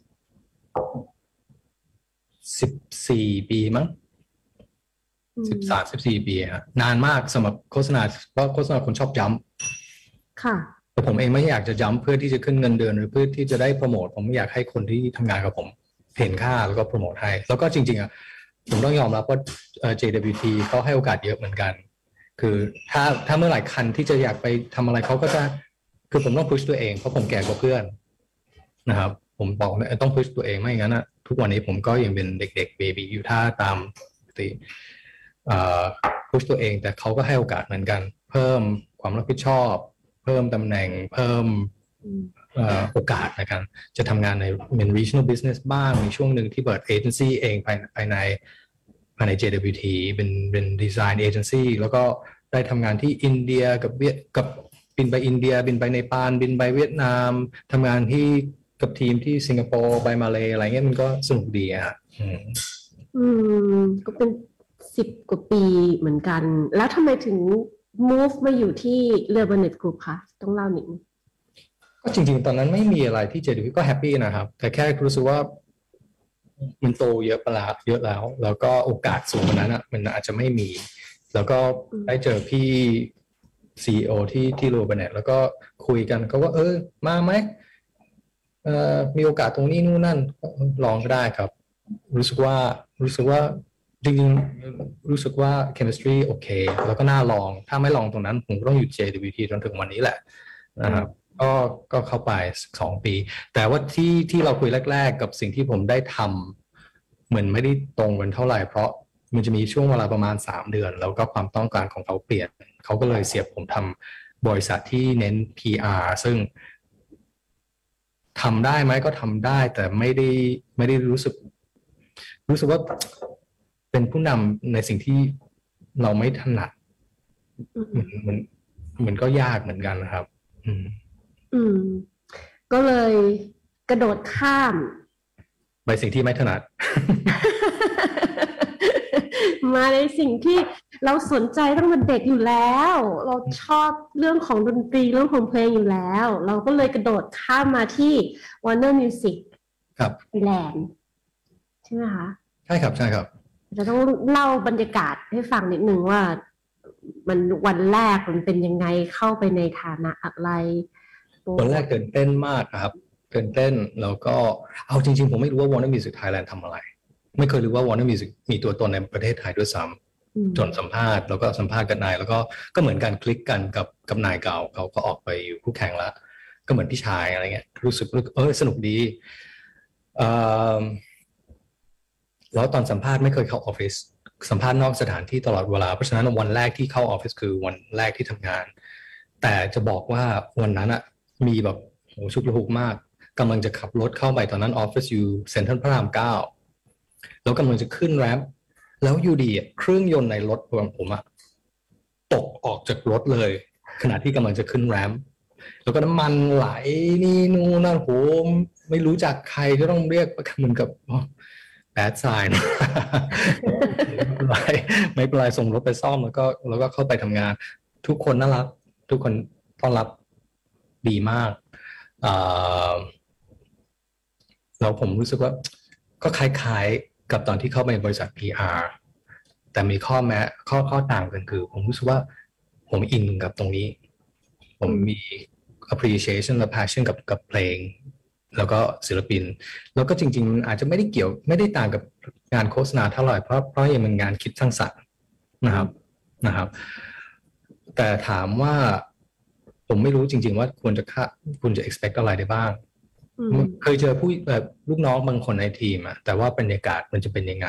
S3: สิบสี่ปีมั้ง
S2: อืม
S3: สิบสามสิบสี่ปีฮะนานมากสำหรับโฆษณาเพราะโฆษณาคนชอบย้
S2: ค่ะำ
S3: แต่ผมเองไม่อยากจะย้ำเพื่อที่จะขึ้นเงินเดือนหรือเพื่อที่จะได้โปรโมทผมไม่อยากให้คนที่ทำงานกับผมเห็นค่าแล้วก็โปรโมทให้ แล้วก็จริงๆอะผมต้องยอมรับว่า JWT เขาให้โอกาสเยอะเหมือนกัน คือถ้าถ้าเมื่อไหร่คันที่จะอยากไปทำอะไรเขาก็จะคือผมต้องพุชตัวเองเพราะผมแก่กว่าเพื่อนนะครับ ผมบอกต้องพุชตัวเองไม่งั้นนะทุกวันนี้ผมก็ยังเป็นเด็กๆเบบีอยู่ถ้าตามปกติพุชตัวเองแต่เขาก็ให้โอกาสเหมือนกัน เพิ่มความรับผิดชอบ เพิ่มตำแหน่งเพิ่ม
S2: อืม
S3: เอ่อโอกาสในการจะทำงานในเป็น regional business บ้างมีช่วงหนึ่งที่เปิด agency เองภายภายในภายใน JWT เป็นเป็น design agency แล้วก็ได้ทำงานที่อินเดียกับเวียดกับบินไปอินเดีย บินไปเนปาลบินไปเวียดนามทำงานที่กับทีมที่สิงคโปร์ไปมาเลยอะไรเงี้ยมันก็สนุกดีอะฮะอืม
S2: อืมก็เป็นสิบกว่าปีเหมือนกัน แล้วทำไมถึง move มาอยู่ที่ Leo Burnett Group คะต้องเล่านิดนึง
S3: ก็จริง ๆ ตอนนั้นไม่มีอะไรที่ JWT ก็ happy นะครับ แต่แค่รู้สึกว่า มันโตเยอะไปแล้วเยอะแล้ว แล้วก็โอกาสสูงกว่านั้นอะ มันอาจจะไม่มี แล้วก็ได้เจอพี่ซีอที่ที่ Leo Burnett แล้วก็คุยกันก็ว่า เออ มาไหมเอ่อมีโอกาสตรงนี้นู่นนั่นลองก็ได้ครับ รู้สึกว่ารู้สึกว่า จริงๆรู้สึกว่า chemistry โอเค แล้วก็น่าลอง ถ้าไม่ลองตรงนั้น ผมก็ต้องอยู่ JWT จนถึงวันนี้แหละนะครับก็ก็เข้าไปสองปี แต่ว่าที่ที่เราคุยแรก ๆ กับสิ่งที่ผมได้ทำเหมือนไม่ได้ตรงกันเท่าไหร่ เพราะมันจะมีช่วงเวลาประมาณสามเดือน แล้วก็ความต้องการของเขาเปลี่ยน เขาก็เลยเสียบผมทำบริษัทที่เน้น PR ซึ่งทำได้ไหมก็ทำได้ แต่ไม่ได้ไม่ได้รู้สึก รู้สึกว่า เป็นผู้นำในสิ่งที่เราไม่ถนัดเหมือนเหมือนเหมือนก็ยากเหมือนกันนะครับ อืม
S2: อืม ก็เลยกระโดดข้าม
S3: ไปสิ่งที่ไม่ถนัด
S2: มาในสิ่งที่เราสนใจตั้งแต่เด็กอยู่แล้ว เราชอบเรื่องของดนตรีเรื่องของเพลงอยู่แล้ว เราก็เลยกระโดดข้ามมาที่ Warner Music
S3: ครับ
S2: Thailand ใช่ไหมคะ
S3: ใช่ครับใช่ครับ
S2: จะต้องเล่าบรรยากาศให้ฟังนิดนึงว่ามันวันแรกมันเป็นยังไงเข้าไปในฐานะอะไร
S3: วันแรกตื่นเต้นมากครับตื่นเต้นแล้วก็เอาจริง ๆ ผมไม่รู้ว่า Warner Music Thailand ทำอะไร ไม่เคยรู้ว่า Warner Music มีตัวตนในประเทศไทยด้วยซ้ำจนสัมภาษณ์แล้วก็สัมภาษณ์กับนาย แล้วก็ก็เหมือนการคลิกกันกับกับนายเก่าเขาก็ออกไปอยู่คู่แข่งแล้วก็เหมือนพี่ชายอะไรเงี้ยรู้สึกเออสนุกดี แล้วตอนสัมภาษณ์ไม่เคยเข้าออฟฟิศสัมภาษณ์นอกสถานที่ตลอดเวลา เพราะฉะนั้นวันแรกที่เข้าออฟฟิศคือวันแรกที่ทำงาน แต่จะบอกว่าวันนั้นอะมีแบบโหชุกระหุกมากกำลังจะขับรถเข้าไปตอนนั้นออฟฟิศอยู่เซ็นทรัลพระรามเก้าแล้วกำลังจะขึ้นแรมแล้วอยู่ดีเครื่องยนต์ในรถของผมอะตกออกจากรถเลย ขณะที่กำลังจะขึ้นแรมแล้วก็น้ำมันไหลนี่นู่นนั่นโหไม่รู้จักใครจะต้องเรียกเหมือนกับ แบดไซน์ไม่เป็นไรไม่ป็นไรส่งรถไปซ่อมแล้วก็แล้วก็เข้าไปทำงาน ทุกคนน่ารัก ทุกคนต้อนรับดีมากแล้วผมรู้สึกว่า ก็คล้ายๆกับตอนที่เข้าไปบริษัท PR แต่มีข้อแม้ข้อข้อต่างกันคือ ผมรู้สึกว่าผมอินกับตรงนี้ ผมมี appreciation และ passion กับกับเพลง แล้วก็ศิลปิน แล้วก็จริง ๆ มันอาจจะไม่ได้เกี่ยวไม่ได้ต่างกับงานโฆษณาเท่าไหร่เพราะเพราะยังเป็นงานคิดสร้างสรรค์นะครับนะครับ แต่ถามว่าผมไม่รู้จริง ๆ ว่าควรจะค่าคุณจะ expect อะไรได้บ้าง เคยเจอผู้แบบลูกน้องบางคนในทีมอะแต่ว่าบรรยากาศมันจะเป็นยังไง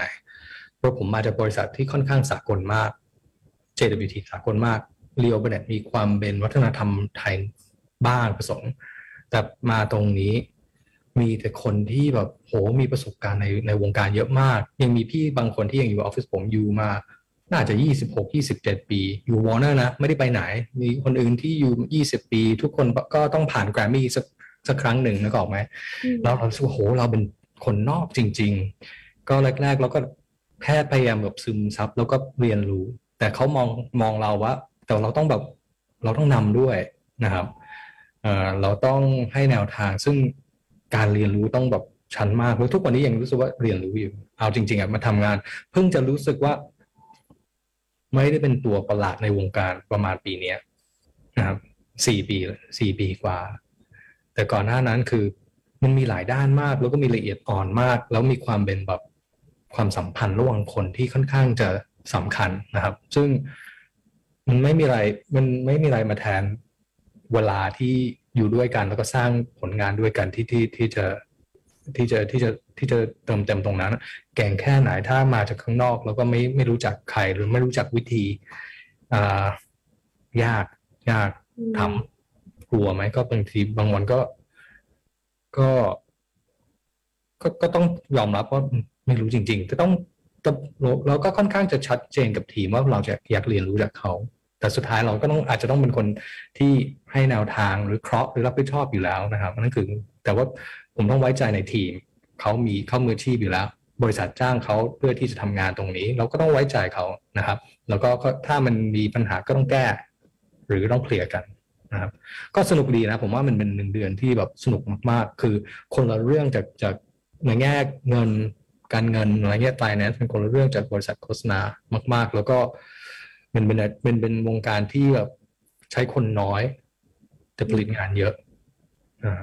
S3: เพราะผมมาจากบริษัทที่ค่อนข้างสากลมาก JWT สากลมากเรียวเบเน็ตมีความเป็นวัฒนธรรมไทยบ้างผสม แต่มาตรงนี้ มีแต่คนที่แบบโหมีประสบการณ์ในในวงการเยอะมาก ยังมีพี่บางคนที่ยังอยู่ออฟฟิศผมอยู่มา น่าจะยี่สิบหกยี่สิบเจ็ดปี อยู่วอร์เนอร์นะ ไม่ได้ไปไหน มีคนอื่นที่อยู่ยี่สิบปี ทุกคนก็ต้องผ่านแกรมมี่สักสักครั้งหนึ่งนะกออกไหมแล้วเราสึกโหเราเป็นคนนอกจริง ๆ ก็แรกๆเราก็แค่พยายามแบบซึมซับแล้วก็เรียนรู้ แต่เขามองมองเราว่า แต่เราต้องแบบเราต้องนำด้วยนะครับเราต้องให้แนวทางซึ่ง การเรียนรู้ต้องแบบชั้นมากแล้วทุกวันนี้ยังรู้สึกว่าเรียนรู้อยู่ เอาจริง ๆอะมาทำงาน เพิ่งจะรู้สึกว่า ไม่ได้เป็นตัวประหลาดในวงการประมาณปีนี้นะครับสี่ปีสี่ปีกว่า แต่ก่อนหน้านั้นคือ มันมีหลายด้านมาก แล้วก็มีละเอียดอ่อนมาก แล้วมีความเป็นแบบความสัมพันธ์ระหว่างคนที่ค่อนข้างจะสำคัญนะครับ ซึ่งมันไม่มีอะไรมันไม่มีอะไรมาแทนเวลาที่ อยู่ด้วยกันแล้วก็สร้างผลงานด้วยกันที่ที่ที่จะที่จะที่จะที่จะเติมเต็มตรงนั้น แก่งแค่ไหนถ้ามาจากข้างนอก แล้วก็ไม่ไม่รู้จักใครหรือไม่รู้จักวิธีอ่ายากยากทำกลัวไหมก็บางทีบางวันก็ก็ก็ก็ต้องยอมรับว่าไม่รู้จริง ๆ จะต้องเราก็ค่อนข้างจะชัดเจนกับทีมว่าเราจะอยากเรียนรู้จากเขา แต่สุดท้ายเราก็ต้องอาจจะต้องเป็นคนที่ให้แนวทางหรือเคราะห์หรือรับผิดชอบอยู่แล้วนะครับนั่นคือแต่ว่าผมต้องไว้ใจในทีมเขามีเข้ามือชีพอยู่แล้ว บริษัทจ้างเขาเพื่อที่จะทำงานตรงนี้ เราก็ต้องไว้ใจเขานะครับ แล้วก็ถ้ามันมีปัญหาก็ต้องแก้ หรือต้องเคลียร์กันนะครับ ก็สนุกดีนะ ผมว่ามันเป็นหนึ่งเดือนที่แบบสนุกมากๆ คือคนละเรื่องจากจากในแง่เงินการเงินอะไรเงี้ย finance เป็นคนละเรื่องจากบริษัทโฆษณามาก ๆ แล้วก็ มันเป็นเป็นเป็นวงการที่แบบใช้คนน้อย แต่ผลิตงานเยอะอ่า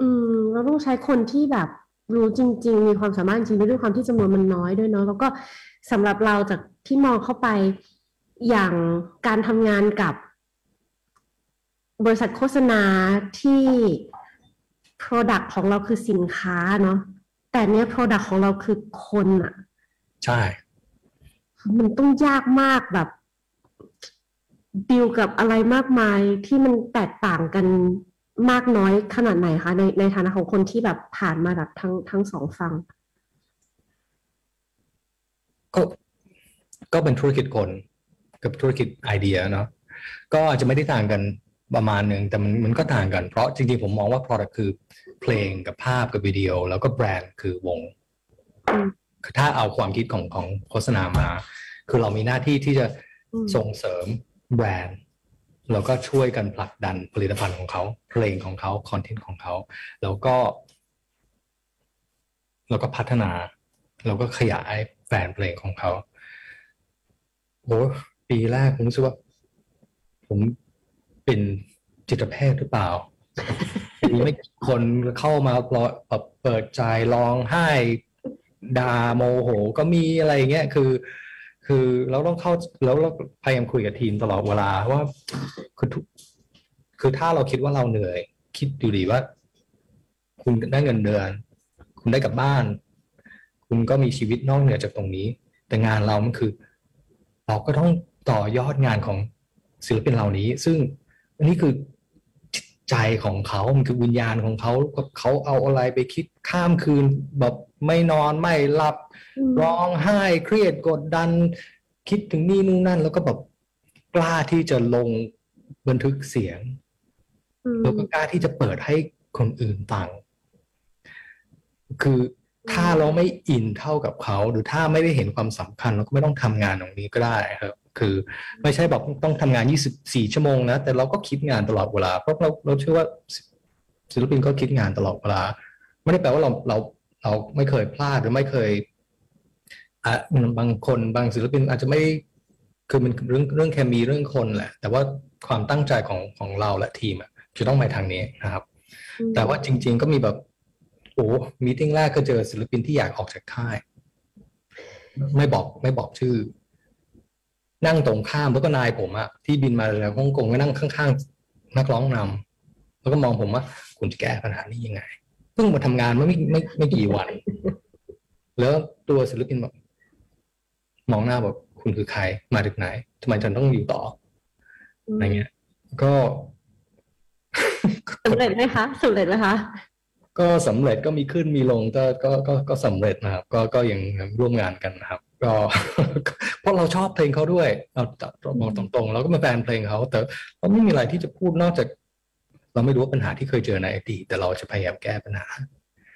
S2: อืมเราต้องใช้คนที่แบบรู้จริง ๆ มีความสามารถจริงด้วยความที่จำนวนมันน้อยด้วยเนาะแล้วก็สำหรับเราจากที่มองเข้าไปอย่างการทำงานกับบริษัทโฆษณาที่ Product ของเราคือสินค้าเนาะแต่เนี้ย Product ของเราคือคนอะ
S3: ใช่
S2: มันต้องยากมากแบบ ดีลกับอะไรมากมายที่มันแตกต่างกันมากน้อยขนาดไหนคะ ในในฐานะของคนที่แบบผ่านมาแบบทั้งทั้งสองฝั่ง
S3: ก็ก็เป็นธุรกิจคนกับธุรกิจไอเดียเนาะก็อาจจะไม่ได้ต่างกันประมาณหนึ่งแต่มันมันก็ต่างกันเพราะจริงๆ ผมมองว่า product คือเพลงกับภาพกับวิดีโอ แล้วก็แบรนด์คือวง
S2: อืม
S3: คือถ้าเอาความคิดของของโฆษณามา คือเรามีหน้าที่ที่จะ
S2: อืม
S3: ส่งเสริม แบรนด์แล้วก็ช่วยกันผลักดันผลิตภัณฑ์ของเขาเพลงของเขาคอนเทนต์ของเขา แล้วก็ แล้วก็พัฒนา แล้วก็ขยายแฟนด์เพลงของเขาโอ้ปีแรกผมรู้สึกว่า ผมเป็นจิตแพทย์หรือเปล่ามีไม่กี่คนเข้ามาปลอแบบเปิดใจร้องไห้ด่าโมโห ก็มีอะไรเงี้ยคือ คือเราต้องเข้าแล้วเราพยายามคุยกับทีมตลอดเวลาว่าคือทุกคือถ้าเราคิดว่าเราเหนื่อย คิดดูดีว่า คุณได้เงินเดือน คุณได้กลับบ้าน คุณก็มีชีวิตนอกเหนือจากตรงนี้ แต่งานเรามันคือ เราก็ต้องต่อยอดงานของศิลปินเหล่านี้ ซึ่งอันนี้คือ ใจของเขามันคือวิญญาณของเขาเขาเอาอะไรไปคิดข้ามคืนแบบไม่นอนไม่หลับ ร้องไห้เครียดกดดัน คิดถึงนี่นู่นนั่น แล้วก็แบบกล้าที่จะลงบันทึกเสียง
S2: อืม
S3: แล้วก็กล้าที่จะเปิดให้คนอื่นฟัง คือถ้าเราไม่อินเท่ากับเขา หรือถ้าไม่ได้เห็นความสำคัญ เราก็ไม่ต้องทำงานตรงนี้ก็ได้ครับ คือไม่ใช่บอกต้องทำงาน 24 ชั่วโมงนะ แต่เราก็คิดงานตลอดเวลา เพราะเราเราเชื่อว่าศิลปินก็คิดงานตลอดเวลา ไม่ได้แปลว่าเราเราเราไม่เคยพลาดหรือไม่เคยอะบางคนบางศิลปินอาจจะไม่คือมันเรื่องเรื่องแค่มีเรื่องคนแหละ แต่ว่าความตั้งใจของของเราและทีมอะจะต้องไปทางนี้นะครับ แต่ว่าจริง ๆ ก็มีแบบโอ้มีติ้งแรกก็เจอศิลปินที่อยากออกจากค่าย ไม่บอกไม่บอกชื่อ นั่งตรงข้ามแล้วก็นายผมอะที่บินมาจากฮ่องกงก็นั่งข้างๆ นักร้องนำแล้วก็มองผมว่า คุณจะแก้ปัญหานี้ยังไงเพิ่งมาทำงานเมื่อไม่ไม่ไม่กี่วัน แล้วตัวศิลปินบอกมองหน้าบอกคุณคือใครมาจากไหนทำไมฉันต้องอยู่ต่ออะไรเงี้ย ก็
S2: สำเร็จไหมคะสำเร็จไหมคะ
S3: ก็สำเร็จก็มีขึ้นมีลงก็ก็ก็ก็สำเร็จนะครับ ก็ก็ยังร่วมงานกันนะครับก็ เพราะเราชอบเพลงเขาด้วยเราเราบอกตรงๆเราก็มาแฟนเพลงเขาแต่เราไม่มีอะไรที่จะพูดนอกจาก เราไม่รู้ว่าปัญหาที่เคยเจอในอดีตแต่เราจะพยายามแก้ปัญหา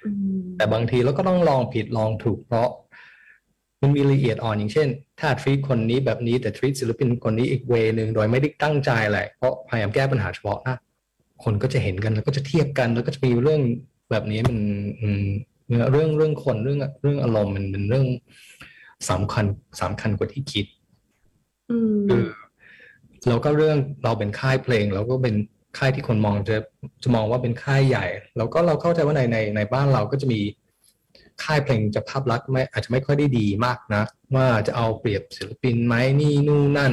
S2: อืม
S3: แต่บางทีเราก็ต้องลองผิดลองถูกเพราะ มันมีละเอียดอ่อนอย่างเช่น ถ้าทรีตคนนี้แบบนี้แต่ทรีตศิลปินคนนี้อีกเวนึงโดยไม่ได้ตั้งใจอะไรเพราะพยายามแก้ปัญหาเฉพาะหน้าคนก็จะเห็นกันแล้วก็จะเทียบกัน แล้วก็จะมีเรื่องแบบนี้มันอืมเรื่องเรื่องคนเรื่องเรื่องอารมณ์มันเป็นเรื่อง สำคัญสำคัญกว่าที่คิด
S2: อืม
S3: คือแล้วก็เรื่องเราเป็นค่ายเพลงเราก็เป็นค่ายที่คนมองจะจะมองว่าเป็นค่ายใหญ่ แล้วก็เราเข้าใจว่าในในในบ้านเราก็จะมีค่ายเพลงจะภาพลักษณ์ไม่อาจจะไม่ค่อยได้ดีมากนะว่าจะเอาเปรียบศิลปินไหมนี่นู่นนั่น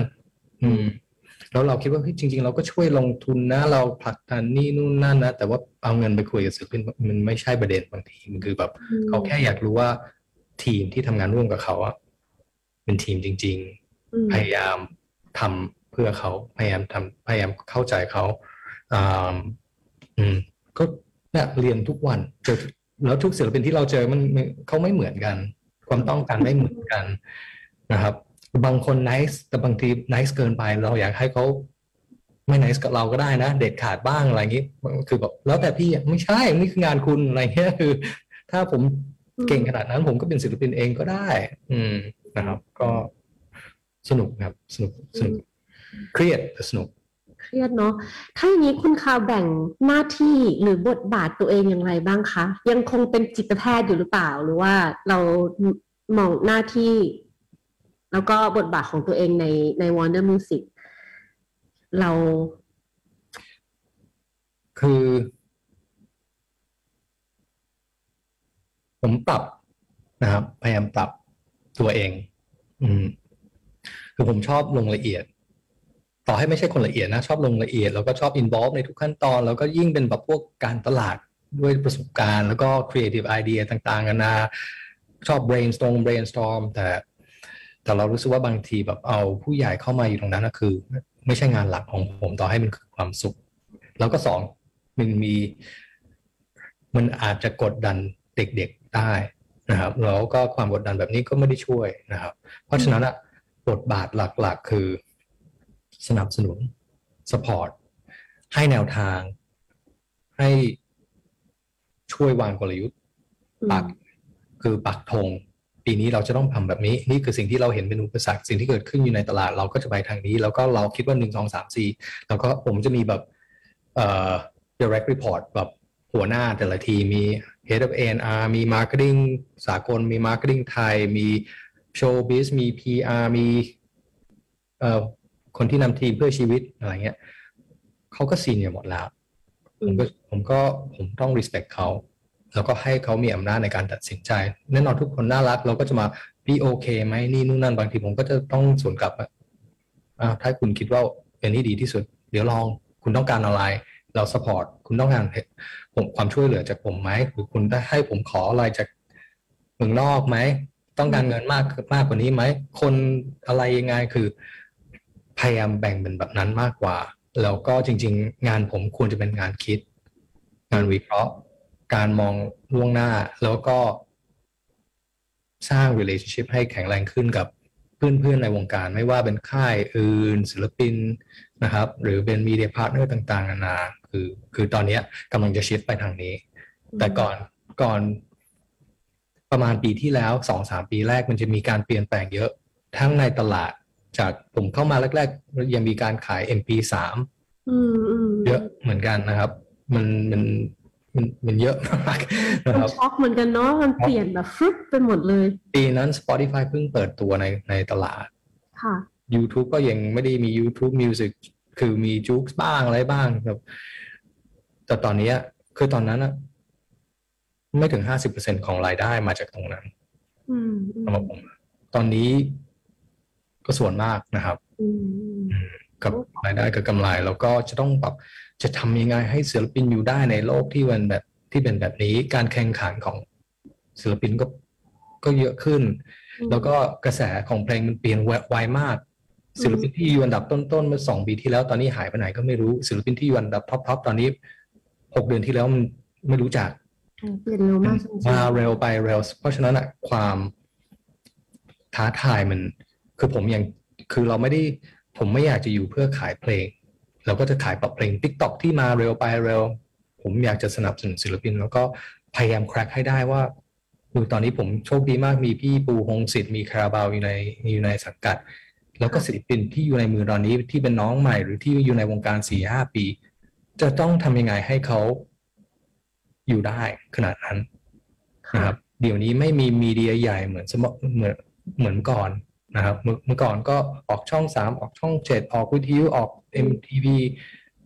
S3: อืม แล้วเราคิดว่าเฮ้ยจริง ๆ เราก็ช่วยลงทุนนะ เราผลักดันนี่นู่นนั่นนะแต่ว่าเอาเงินไปคุยกับศิลปินมันไม่ใช่ประเด็นบางทีมันคือแบบ เขาแค่อยากรู้ว่า ทีมที่ทำงานร่วมกับเขาอะเป็นทีมจริงๆ
S2: อืม
S3: พยายามทำเพื่อเขาพยายามทำพยายามเข้าใจเขาอ่าอืม ก็เนี่ยเรียนทุกวันเจอแล้วทุกศิลปินที่เราเจอมันมันเขาไม่เหมือนกัน ความต้องการไม่เหมือนกันนะครับ บางคนนิสแต่บางทีนิสเกินไปเราอยากให้เขาไม่นิสกับเราก็ได้นะ เด็ดขาดบ้างอะไรอย่างนี้ คือแบบแล้วแต่พี่อะไม่ใช่นี่คืองานคุณอะไรเงี้ยคือ ถ้าผม เก่งขนาดนั้นผมก็เป็นศิลปินเองก็ได้ อืมนะครับ ก็สนุกครับสนุกสนุกเครียดแต่สนุก
S2: เครียดเนาะถ้าอย่างนี้คุณคาวแบ่งหน้าที่หรือบทบาทตัวเองอย่างไรบ้างคะ ยังคงเป็นจิตแพทย์อยู่หรือเปล่า หรือว่าเรามองหน้าที่ แล้วก็บทบาทของตัวเองในใน Wonder Music เรา
S3: คือ ผมปรับนะครับ พยายามปรับตัวเอง อืมคือผมชอบลงละเอียด ต่อให้ไม่ใช่คนละเอียดนะ ชอบลงละเอียด แล้วก็ชอบ involve ในทุกขั้นตอน แล้วก็ยิ่งเป็นแบบพวกการตลาดด้วยประสบการณ์ แล้วก็ creative idea ต่างๆกันานาชอบ brainstorm brainstorm แต่แต่เรารู้สึกว่าบางทีแบบเอาผู้ใหญ่เข้ามาอยู่ตรงนั้นก็คือ ไม่ใช่งานหลักของผมต่อให้มันคือความสุข แล้วก็สองมันมี มันอาจจะกดดันเด็กๆ ได้นะครับแล้วก็ความกดดันแบบนี้ก็ไม่ได้ช่วยนะครับ เพราะฉะนั้นอะบทบาทหลักๆ คือสนับสนุน support ให้แนวทาง ให้ช่วยวางกลยุทธ์ปักคือปักธงปีนี้เราจะต้องทำแบบนี้ นี่คือสิ่งที่เราเห็นเป็นอุปสรรคสิ่งที่เกิดขึ้นอยู่ในตลาดเราก็จะไปทางนี้ แล้วก็เราคิดว่าหนึ่งสองสามสี่แล้วก็ผมจะมีแบบเอ่อ direct report แบบหัวหน้าแต่ละทีมี head of A&R มี marketing สากลมี marketing ไทย มี showbiz มี PR มีเอ่อคนที่นำทีมเพื่อชีวิตอะไรเงี้ยเขาก็ซีเนียร์หมดแล้ว ผมก็ผมก็ผมต้อง respect เขาแล้วก็ให้เขามีอำนาจในการตัดสินใจ แน่นอนทุกคนน่ารัก เราก็จะมาพี่โอเคไหมนี่นู่นนั่นบางทีผมก็จะต้องสวนกลับอ่าถ้าคุณคิดว่าเป็นที่ดีที่สุด เดี๋ยวลองคุณต้องการอะไร เราสปอร์ตคุณต้องการ ผมความช่วยเหลือจากผมไหมหรือคุณได้ให้ผมขออะไรจากเมืองนอกไหมต้องการเงินมากมากกว่านี้ไหมคนอะไรยังไงคือ พยายามแบ่งเป็นแบบนั้นมากกว่า แล้วก็จริง ๆ งานผมควรจะเป็นงานคิด งานวิเคราะห์ การมองล่วงหน้า แล้วก็ สร้าง relationship ให้แข็งแรงขึ้นกับเพื่อนๆในวงการ ไม่ว่าเป็นค่ายอื่นศิลปินนะครับ หรือเป็น media partner ต่างๆนานา คือ คือตอนนี้กำลังจะ shift ไปทางนี้ แต่ก่อนก่อนประมาณปีที่แล้วสองสามปีแรกมันจะมีการเปลี่ยนแปลงเยอะ ทั้งในตลาดจากผมเข้ามาแรกๆ ยังมีการขาย MP3 เยอะเหมือนกันนะครับ มันมันมันมันเยอะมากนะครับ
S2: ช็อกเหมือนกันเนาะมันเปลี่ยนแบบฟึบไปหมดเลย
S3: ปีนั้น Spotify เพิ่งเปิดตัวในในตลาด
S2: ค่ะ
S3: YouTube ก็ยังไม่ได้มี YouTube Music คือมีจู๊กบ้างอะไรบ้างครับ แต่ตอนนี้คือตอนนั้นอะไม่ถึงห้าสิบเปอร์เซ็นของรายได้มาจากตรงนั้น
S2: อืม
S3: สำหรับผมตอนนี้ก็ส่วนมากนะครับ
S2: อืม
S3: กับรายได้กับกำไรแล้วก็จะต้องแบบจะทำยังไงให้ศิลปินอยู่ได้ในโลกที่มันแบบที่เป็นแบบนี้การแข่งขันของศิลปินก็ก็เยอะขึ้น แล้วก็กระแสของเพลงมันเปลี่ยนไวมาก ศิลปินที่อยู่อันดับต้นๆเมื่อสองปีที่แล้วตอนนี้หายไปไหนก็ไม่รู้ศิลปินที่อยู่อันดับท็อปๆตอนนี้ หกเดือนที่แล้วมันไม่รู้จัก
S2: เปลี่ยนเร็วมากจริงๆ
S3: มาเร็วไปเร็ว เพราะฉะนั้นอะความท้าทายมัน คือผมยังคือเราไม่ได้ผมไม่อยากจะอยู่เพื่อขายเพลง เราก็จะขายปรับเพลง t ิ k t o k ที่มาเร็วไปเร็ว ผมอยากจะสนับสนุนศิลปิน แล้วก็พยายามแคร็กให้ได้ว่าดูตอนนี้ผมโชคดีมากมีพี่ปูพงศิษฐ์มีคาราบาวอยู่ในอยู่ในสังกัด แล้วก็ศิลปินที่อยู่ในมือตอนนี้ที่เป็นน้องใหม่ หรือที่อยู่ในวงการสี่ห้าปี จะต้องทำยังไงให้เขาอยู่ได้ขนาดนั้นนะครับ เดี๋ยวนี้ไม่มีมีเดียใหญ่เหมือนสมเหมือนเหมือนก่อนนะครับ เมื่อเมื่อก่อนก็ออกช่องสามออกช่องเจ็ดออกวิทยุออก MTV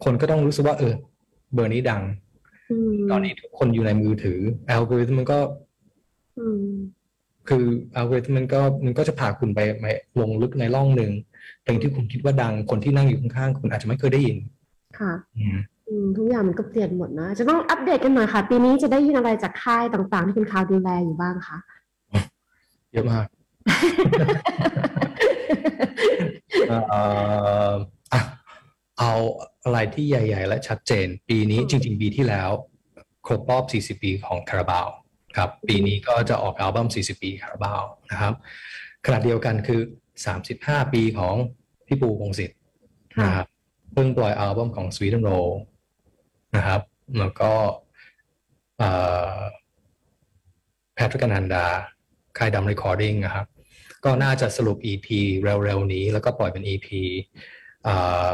S3: คนก็ต้องรู้สึกว่า เออ เบอร์นี้ดัง
S2: อืม
S3: ตอนนี้ทุกคนอยู่ในมือถืออัลกอริทึมมันก็
S2: อืม
S3: คืออัลกอริทึมมันก็มันก็จะพาคุณไปไปลงลึกในร่องหนึ่งเพลงที่คุณคิดว่าดังคนที่นั่งอยู่ข้างๆคุณอาจจะไม่เคยได้ยิน
S2: ค่ะ
S3: อืม
S2: อืม ทุกอย่างมันก็เปลี่ยนหมดนะ จะต้องอัปเดตกันหน่อยค่ะ ปีนี้จะได้ยินอะไรจากค่ายต่างๆ ที่คุณคาวดูแลอยู่บ้างคะ
S3: เยอะมากเอ่ออะเอาอะไรที่ใหญ่ ๆ และชัดเจน ปีนี้จริง ๆ ปีที่แล้วครบรอบ 40 ปีของคาราบาวครับ ปีนี้ก็จะออกอัลบั้ม 40 ปีคาราบาวนะครับขณะเดียวกันคือ 35 ปีของพี่ปูพงศิษฐ์นะครับเพิ่งปล่อยอัลบั้มของ Sweet and Roll นะครับ แล้วก็แพทริกนันดาค่ายดำ Recording นะครับ ก็น่าจะสรุป EP เร็วๆนี้ แล้วก็ปล่อยเป็น EP อ่า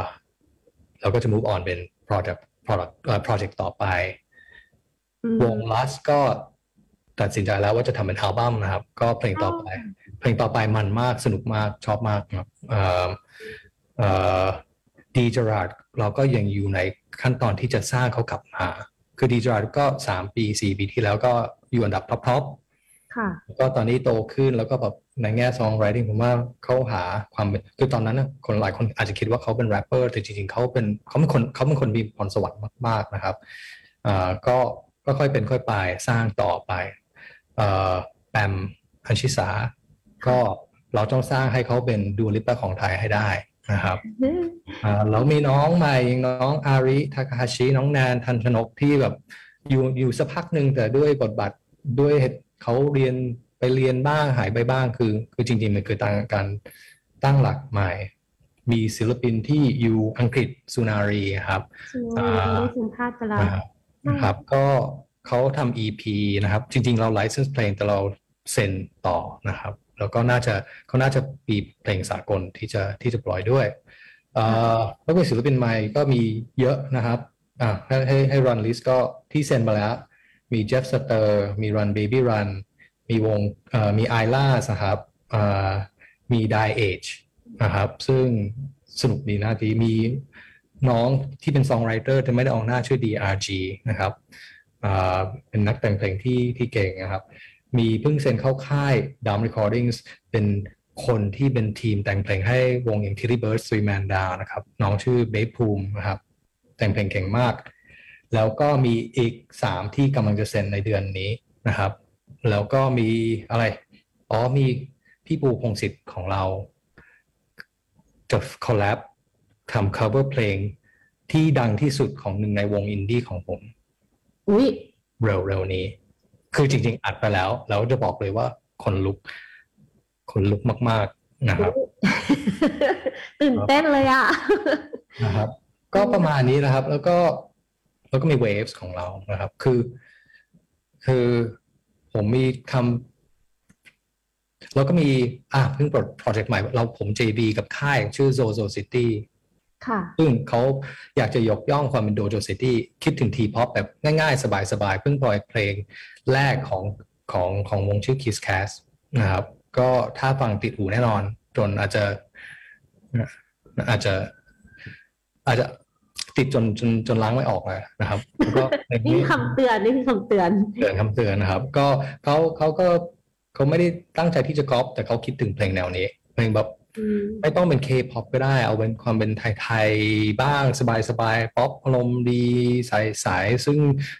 S3: เราก็จะ move on เป็น project product เอ่อ project ต่อไป
S2: อืม
S3: วง Last ก็ตัดสินใจแล้วว่าจะทำเป็นอัลบั้มนะครับ ก็เพลงต่อไป เพลงต่อไปมันมากสนุกมากชอบมากครับเอ่อเอ่อ D Gerrard เราก็ยังอยู่ในขั้นตอนที่จะสร้างเขากลับมา คือ D Gerrard ก็สามปีสี่ปีที่แล้วก็อยู่อันดับ top
S2: ค่ะ
S3: ๆแล้วก็ตอนนี้โตขึ้นแล้วก็แบบในแง่ songwriting ผมว่าเขาหาความเป็นคือตอนนั้นนะคนหลายคนอาจจะคิดว่าเขาเป็นแรปเปอร์แต่จริงๆเขาเป็นเขาเป็นคนเขาเป็นคนมีพรสวรรค์มากๆนะครับอ่าก็ก็ค่อยเป็นค่อยไปสร้างต่อไปเอ่อแปมอัญชิสาก็เราต้องสร้างให้เขาเป็น Dua Lipa ของไทยให้ได้ นะครับอ่าแล้วมีน้องใหม่อย่างน้องอาริทาคาฮาชิน้องแนนทันชนกที่แบบอยู่อยู่สักพักหนึ่งแต่ด้วยบทบาทด้วยเขาเรียนไปเรียนบ้างหายไปบ้างคือ คือจริงๆมันคือตั้งการตั้งหลักใหม่ มีศิลปินที่อยู่อังกฤษสุนารีครับ
S2: สวยได้สัมภาษณ์ไปแล้ว
S3: นะครับนะครับก็เขาทำ EP นะครับ จริง ๆ เรา license เพลงแต่เราเซ็นต่อนะครับ แล้วก็น่าจะเขาน่าจะปีเพลงสากลที่จะที่จะปล่อยด้วยเอ่อแล้วก็ศิลปินใหม่ก็มีเยอะนะครับอ่าให้ให้ให้ run list ก็ที่เซ็นมาแล้ว มี Jeff Sutter มี Run Baby Run มีวงเอ่อมี i l a นะครับเอ่อมี Die Age นะครับ ซึ่งสนุกดีนะที่มีน้องที่เป็น songwriter แต่ไม่ได้ออกหน้าชื่อ DRG นะครับอ่าเป็นนักแต่งเพลงที่ที่เก่งนะครับ มีเพิ่งเซ็นเข้าค่าย Down Recordings เป็นคนที่เป็นทีมแต่งเพลงให้วงอย่าง Tilly Bird Three Man Down นะครับ น้องชื่อเบฟภูมินะครับ แต่งเพลงเก่งมาก แล้วก็มีอีกสามที่กำลังจะเซ็นในเดือนนี้นะครับ แล้วก็มีอะไรอ๋อมีพี่ปูพงษ์สิทธิ์ของเราจะ collab ทำ cover เพลงที่ดังที่สุดของหนึ่งในวงอินดี้ของผม
S2: อุ้ย
S3: เร็วๆนี้ คือจริง ๆ อัดไปแล้ว แล้วจะบอกเลยว่าขนลุก ขนลุกมาก ๆนะครับ
S2: ตื่นเต้นเลยอะ
S3: นะครับ ก็ประมาณนี้นะครับ แล้วก็แล้วก็มี WAVES ของเรานะครับ คือ คือผมมีทำแล้วก็มี อะเพิ่งปล่อยโปรเจกต์ใหม่ เราผม JV กับค่ายชื่อ Zozo City
S2: ค่ะ
S3: ซึ่งเขาอยากจะยกย่องความเป็น Dojo City คิดถึง T-Pop แบบง่ายๆ สบายๆ เพิ่งปล่อยเพลง แรกของของของวงชื่อ Kiss Cast นะครับ ก็ถ้าฟังติดหูแน่นอน จนอาจจะอาจจะ อาจจะติดจนจนจนล้างไม่ออกเลยนะครับแล้วก็เพลง
S2: นี่
S3: นี้
S2: คำเตือนนี่คือคำเตือน
S3: เตือนคำเตือนนะครับ ก็เขาเขาก็เขาไม่ได้ตั้งใจที่จะก๊อปแต่เขาคิดถึงเพลงแนวนี้เพลงแบบ
S2: อืม
S3: ไม่ต้องเป็น K-pop ก็ได้ เอาเป็นความเป็นไทยๆบ้างสบายๆป๊อปอารมณ์ดีใสๆซึ่ง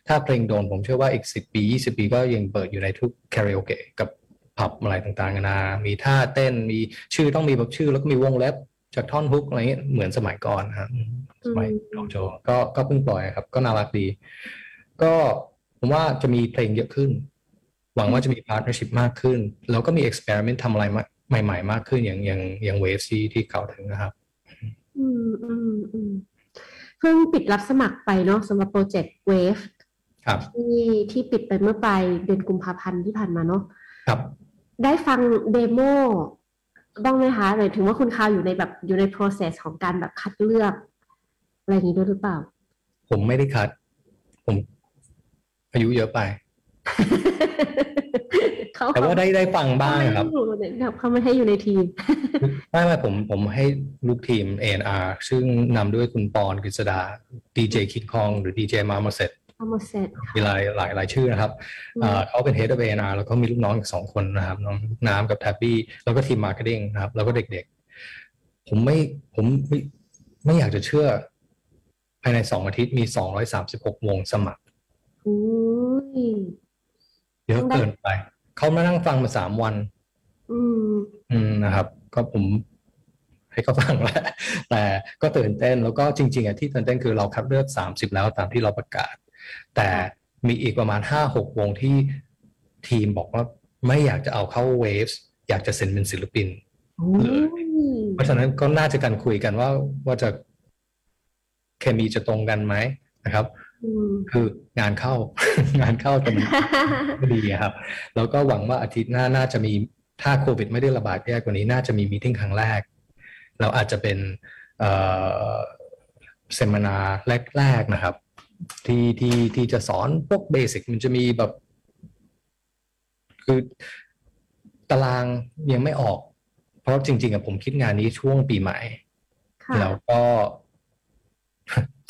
S3: ถ้าเพลงโดนผมเชื่อว่าอีก 10 ปี 20 ปีก็ยังเปิดอยู่ในทุกคาราโอเกะกับผับอะไรต่างๆนานามีท่าเต้นมีชื่อต้องมีแบบชื่อแล้วก็มีวงเล็บจากท่อนฮุกอะไรเงี้ยเหมือนสมัยก่อนนะครับสมัย Dojo ก็ก็เพิ่งปล่อยครับ ก็น่ารักดี ก็ผมว่าจะมีเพลงเยอะขึ้น หวังว่าจะมี partnership มากขึ้น แล้วก็มี experiment ทำอะไร ใหม่ ๆ มากขึ้นอย่างอย่างอย่าง WAVES ที่กล่าวถึงนะครับ
S2: อืมอืมอืมเพิ่งปิดรับสมัครไปเนาะสำหรับโปรเจกต์ Wave
S3: ครับ
S2: ที่ที่ปิดไปเมื่อปลายเดือนกุมภาพันธ์ที่ผ่านมาเนาะ
S3: ครับ
S2: ได้ฟังเดโมบ้างไหมคะหมายถึงว่าคุณคาวอยู่ในแบบอยู่ใน process ของการแบบคัดเลือก อะไรอย่างนี้ด้วยหรือเปล่า
S3: ผมไม่ได้คัด ผมอายุเยอะไป
S2: เขา
S3: แต่ว่าได้ได้ฟังบ้างครับ
S2: เขาไม่ให้อยู่ในเขาไม่ให้อยู่ในทีม
S3: ไม่ไม่ผมผมให้ลูกทีม A&R ซึ่งนำด้วยคุณปอนกฤษดาดีเจคิดคอง หรือดีเจมามาเสร็จ
S2: เอามาเสร็จ
S3: มีหลายหลายหลายชื่อนะครับ
S2: อืม
S3: เอ่อเขาเป็น Head of A&R แล้วก็มีลูกน้องอีกสองคนนะครับ น้องน้ำกับแท็บบี้แล้วก็ทีม marketing นะครับ แล้วก็เด็กๆ ผมไม่ผมไม่ไม่อยากจะเชื่อ ภายในสองอาทิตย์มีสองร้อยสามสิบหกวงสมัคร
S2: อุ้ย
S3: เยอะเกินไป เขามานั่งฟังมาสามวัน
S2: อืม
S3: อืมนะครับ ก็ผมให้เขาฟังแล้วแต่ก็ตื่นเต้นแล้วก็จริง ๆอะที่ตื่นเต้นคือเราคัดเลือกสามสิบแล้วตามที่เราประกาศ แต่มีอีกประมาณห้าหกวงที่ทีมบอกว่าไม่อยากจะเอาเข้าเวฟอยากจะเซ็นเป็นศิลปิน
S2: โอ้ย
S3: เพราะฉะนั้นก็น่าจะกันคุยกันว่าว่าจะเคมีจะตรงกันไหมนะครับ
S2: อืม
S3: คืองานเข้างานเข้าแต่มันก็ดีอะครับ แล้วก็หวังว่าอาทิตย์หน้าน่าจะมีถ้าโควิดไม่ได้ระบาดแย่กว่านี้น่าจะมีมีติ้งครั้งแรก เราอาจจะเป็นเอ่อเซมินาแรก ๆ นะครับ ที่ที่ที่จะสอนพวกเบสิกมันจะมีแบบ คือตารางยังไม่ออก เพราะจริงๆอะผมคิดงานนี้ช่วงปีใหม่
S2: ค่ะ
S3: แล้วก็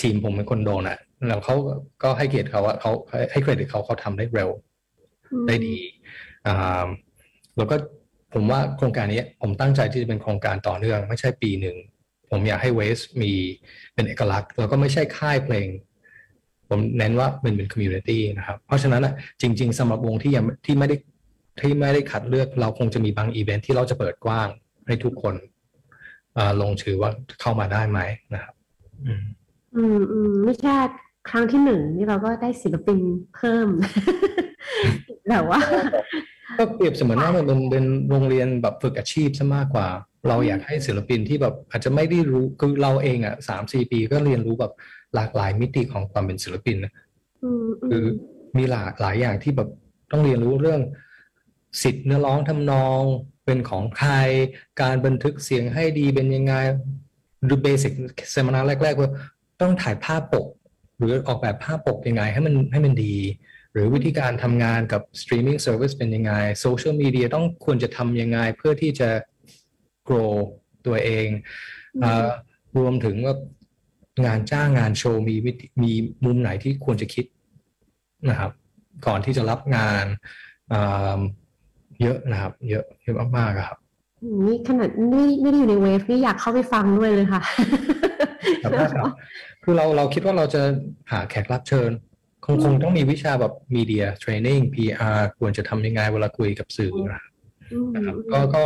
S3: ทีมผมเป็นคนโดนอะ แล้วเขาก็ให้เกียรติเขาว่าเขาให้ให้เครดิตเขาเขาทำได้เร็ว ได้ดีอ่าแล้วก็ผมว่าโครงการนี้ผมตั้งใจที่จะเป็นโครงการต่อเนื่อง ไม่ใช่ปีหนึ่ง ผมอยากให้ WAVES มีเป็นเอกลักษณ์ แล้วก็ไม่ใช่ค่ายเพลง ผมเน้นว่ามันเป็น community นะครับ เพราะฉะนั้นอะจริง ๆสำหรับวงที่ยังที่ไม่ได้ที่ไม่ได้คัดเลือกเราคงจะมีบางอีเวนท์ที่เราจะเปิดกว้างให้ทุกคนอ่าลงชื่อว่าเข้ามาได้ไหมนะครับ อืม
S2: อืมอืมไม่ใช่ ครั้งที่หนึ่งนี่เราก็ได้ศิลปินเพิ่มแบบว่า
S3: ก็เปรียบเสมือนว่ามันเป็นเป็นโรงเรียนแบบฝึกอาชีพซะมากกว่า เราอยากให้ศิลปินที่แบบอาจจะไม่ได้รู้คือเราเองอะสามสี่ปีก็เรียนรู้แบบหลากหลายมิติของความเป็นศิลปินนะ
S2: อืมอื
S3: คือ
S2: ม
S3: มีหลากหลายอย่างที่แบบต้องเรียนรู้เรื่อง สิทธิ์เนื้อร้องทำนองเป็นของใคร การบันทึกเสียงให้ดีเป็นยังไงดู basic seminar แรกๆว่าต้องถ่ายภาพปก หรือออกแบบภาพปกยังไงให้มันให้มันดี หรือวิธีการทำงานกับ streaming service เป็นยังไงโซเชียลมีเดียต้องควรจะทำยังไงเพื่อที่จะ grow ตัวเองอ่ารวมถึงว่างานจ้างงานโชว์มีวิธีมีมุมไหนที่ควรจะคิดนะครับ ก่อนที่จะรับงานอ่าเยอะนะครับ เยอะเยอะมากๆอะครับ
S2: นี่ขนาดไม่ไม่ได้อยู่ใน WAVES นี่อยากเข้าไปฟังด้วยเลยค่ะ
S3: แต่ว่า คือเราเราคิดว่าเราจะหาแขกรับเชิญ คงคงต้องมีวิชาแบบ media training PR ควรจะทำยังไงเวลาคุยกับสื่อนะครับ
S2: อืม
S3: นะครับก็ก็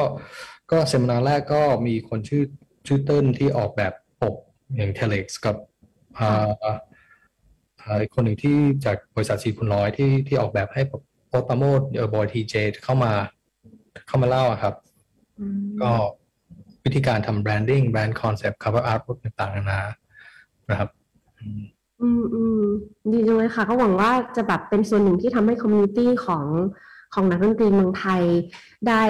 S3: ก็ seminar แรกก็มีคนชื่อชื่อเติ้ลที่ออกแบบปกอย่าง Telex กับอ่าอ่าอีกคนหนึ่งที่จากบริษัทสีคุณร้อยที่ที่ออกแบบให้โอ๊ตปราโมทย์เออบอยทีเจเข้ามาเข้ามาเล่าอะครับ
S2: อืม
S3: ก็วิธีการทำ branding brand concept cover art ต่างๆนานา นะครับ
S2: อืมอืมดีจังเลยค่ะ ก็หวังว่าจะแบบเป็นส่วนหนึ่งที่ทำให้ community ของของนักดนตรีเมืองไทย ได้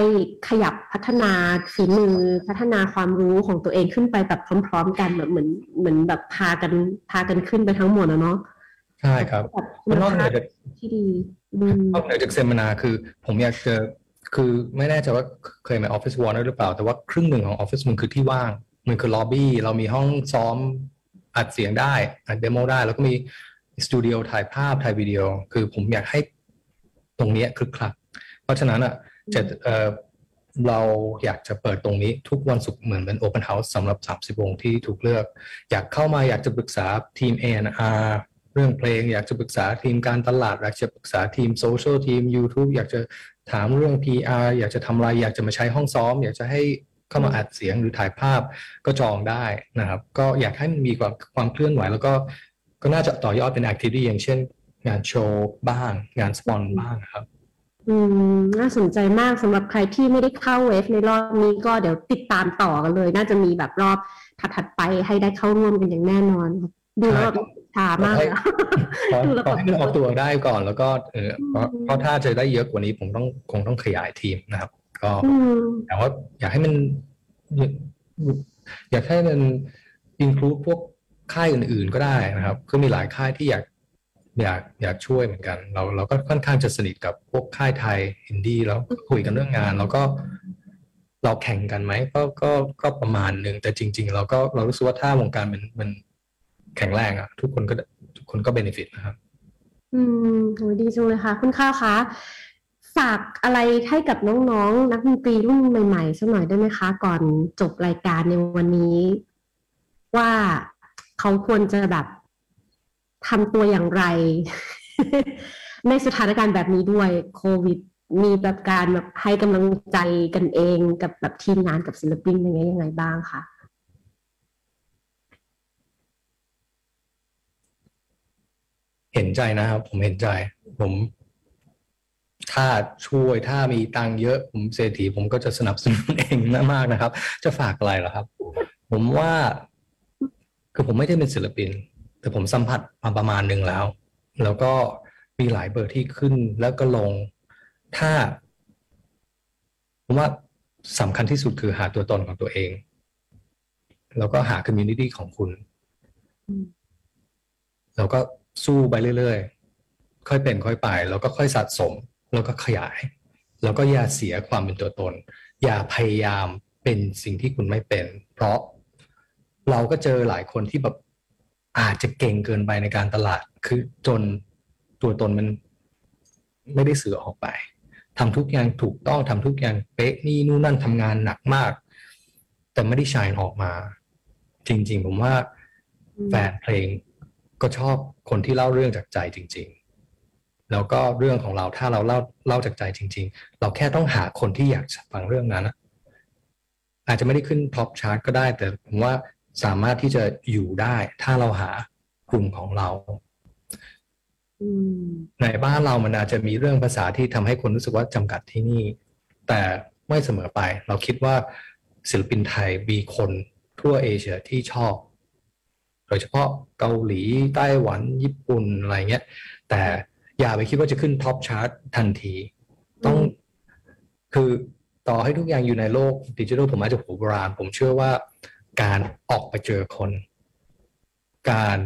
S2: ขยับพัฒนาฝีมือพัฒนาความรู้ของตัวเองขึ้นไปแบบพร้อม ๆ กันแบบเหมือนเหมือนแบบพากันพากันขึ้นไปทั้งหมดนะเนาะ
S3: ใช่ครับ
S2: แบบคุ
S3: มันนอกเหนือจาก
S2: ที่ดีอืม
S3: นอกเหนือจาก seminar คือ ผมอยากจะคือไม่แน่ใจว่าเคยมาออฟฟิศวอร์นเนอร์หรือเปล่า แต่ว่าครึ่งหนึ่งของออฟฟิศมันคือที่ว่าง มันคือล็อบบี้ เรามีห้องซ้อม อัดเสียงได้อัด demo ได้ แล้วก็มีสตูดิโอถ่ายภาพถ่ายวิดีโอ คือผมอยากให้ตรงนี้คึกคัก เพราะฉะนั้นอะจะเออเราอยากจะเปิดตรงนี้ทุกวันศุกร์เหมือนเป็นโอเ n นเฮาส์สำหรับ 30 วงที่ถูกเลือก อยากเข้ามาอยากจะปรึกษาทีม A&R เรื่องเพลง อยากจะปรึกษาทีมการตลาด อยากจะปรึกษาทีมโซเชียลทีม YouTube อยากจะถามเรื่อง PR อยากจะทำอะไร อยากจะมาใช้ห้องซ้อม อยากจะให้ เข้ามาอัดเสียงหรือถ่ายภาพก็จองได้นะครับ ก็อยากให้มันมีความความเคลื่อนไหว แล้วก็ก็น่าจะต่อยอดเป็น activity อย่างเช่น งานโชว์บ้าง งานสปอนบ้างครับ
S2: อืม น่าสนใจมากสำหรับใครที่ไม่ได้เข้าเวฟในรอบนี้ก็เดี๋ยวติดตามต่อกันเลย น่าจะมีแบบรอบถัดๆไปให้ได้เข้าร่วมกันอย่างแน่นอนดูแล้วแบบช้ามากเลยอะ
S3: ขอ
S2: ดูแล้ว
S3: ข
S2: แบ
S3: อบให้มันออกตัวได้ก่อน แล้วก็เออเพราะ
S2: อืม
S3: เพราะถ้าจะได้เยอะกว่านี้ผมต้องคงต้องขยายทีมนะครับ ก็
S2: อืม
S3: แต่ว่าอยากให้มัน อยากให้มันอินคลูดพวกค่ายอื่นๆก็ได้นะครับ คือมีหลายค่ายที่อยากอยากอยากช่วยเหมือนกัน เราเราก็ค่อนข้างจะสนิทกับพวกค่ายไทยอินดี้แล้วก็คุยกันเรื่องงาน แล้วก็เราแข่งกันไหมก็ก็ก็ประมาณหนึ่งแต่จริง ๆ เราก็เรารู้สึกว่าถ้าวงการมันมันแข็งแรงอะทุกคนก็ทุกคนก็เบนฟิตนะครับ
S2: อืมโหดีจังเลยค่ะ คุณข้าวคะ ฝากอะไรให้กับน้องๆ นักดนตรีรุ่นใหม่ๆสักหน่อยได้ไหมคะ ก่อนจบรายการในวันนี้ ว่าเขาควรจะแบบทำตัวอย่างไร ในสถานการณ์แบบนี้ด้วยโควิด มีแบบการแบบให้กำลังใจกันเองกับแบบทีมงานกับศิลปินยังไงยังไงบ้างคะ
S3: เห็นใจนะครับ ผมเห็นใจ ผม ถ้าช่วยถ้ามีตังเยอะผมเศรษฐีผมก็จะสนับสนุนเองมากนะครับ จะฝากอะไรเหรอครับ ผมว่าคือผมไม่ได้เป็นศิลปิน แต่ผมสัมผัสมาประมาณหนึ่งแล้ว แล้วก็มีหลายเบอร์ที่ขึ้นแล้วก็ลง ถ้า ผมว่าสำคัญที่สุดคือหาตัวตนของตัวเอง แล้วก็หา community ของคุณ แล้วก็สู้ไปเรื่อยๆ ค่อยเป็นค่อยไป แล้วก็ค่อยสะสม แล้วก็ขยาย แล้วก็อย่าเสียความเป็นตัวตน อย่าพยายามเป็นสิ่งที่คุณไม่เป็น เพราะเราก็เจอหลายคนที่แบบอาจจะเก่งเกินไปในการตลาด คือจนตัวตนมันไม่ได้สื่อออกไปทำทุกอย่างถูกต้องทำทุกอย่างเป๊ะนี่นู่นนั่นทำงานหนักมาก แต่ไม่ได้ชายออกมา จริง ๆ ผมว่าแฟนเพลงก็ชอบคนที่เล่าเรื่องจากใจจริงๆ แล้วก็เรื่องของเราถ้าเราเล่าเล่าจากใจจริง ๆ เราแค่ต้องหาคนที่อยากฟังเรื่องนั้น อาจจะไม่ได้ขึ้นท็อปชาร์ตก็ได้ แต่ผมว่าสามารถที่จะอยู่ได้ ถ้าเราหากลุ่มของเราในบ้านเรามันอาจจะมีเรื่องภาษาที่ทำให้คนรู้สึกว่าจำกัดที่นี่ แต่ไม่เสมอไป เราคิดว่าศิลปินไทยมีคนทั่วเอเชียที่ชอบ โดยเฉพาะเกาหลีไต้หวันญี่ปุ่นอะไรเงี้ย แต่ อย่าไปคิดว่าจะขึ้น top chart ทันที ต้องคือต่อให้ทุกอย่างอยู่ในโลกดิจิทัลผมอาจจะดูโบราณ ผมเชื่อว่าการออกไปเจอคน การ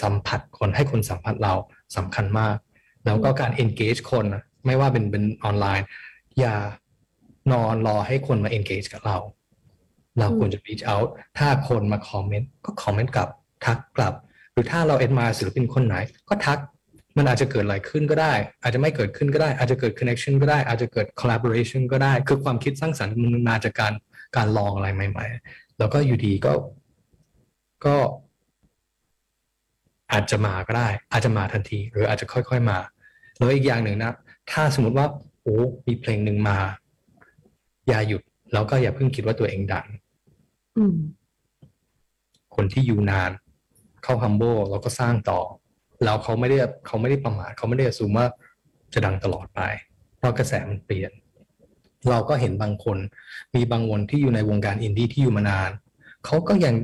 S3: สัมผัสคนให้คนสัมผัสเราสำคัญมาก แล้วก็การ engage คนไม่ว่าเป็นเป็นออนไลน์ อย่านอนรอให้คนมา engage กับเรา เราควรจะ reach out ถ้าคนมาคอมเมนต์ก็คอมเมนต์กลับทักกลับ หรือถ้าเรา admire ศิลปินคนไหน ก็ทัก มันอาจจะเกิดอะไรขึ้นก็ได้ อาจจะไม่เกิดขึ้นก็ได้ อาจจะเกิด connection ก็ได้ อาจจะเกิด collaboration ก็ได้ คือความคิดสร้างสรรค์มันมาจากการการลองอะไรใหม่ ๆ แล้วก็อยู่ดีก็ก็ อาจจะมาก็ได้ อาจจะมาทันที หรืออาจจะค่อยๆมา แล้วอีกอย่างหนึ่งนะ ถ้าสมมติว่า โอ้มีเพลงหนึ่งมา อย่าหยุด แล้วก็อย่าเพิ่งคิดว่าตัวเองดังคนที่อยู่นาน เข้าฮัมโบแล้วก็สร้างต่อ แล้วเขาไม่ได้เขาไม่ได้ประมาทเขาไม่ได้สูมว่าจะดังตลอดไป เพราะกระแสมันเปลี่ยน เราก็เห็นบางคน มีบางวนที่อยู่ในวงการอินดี้ที่อยู่มานานเขาก็ยัง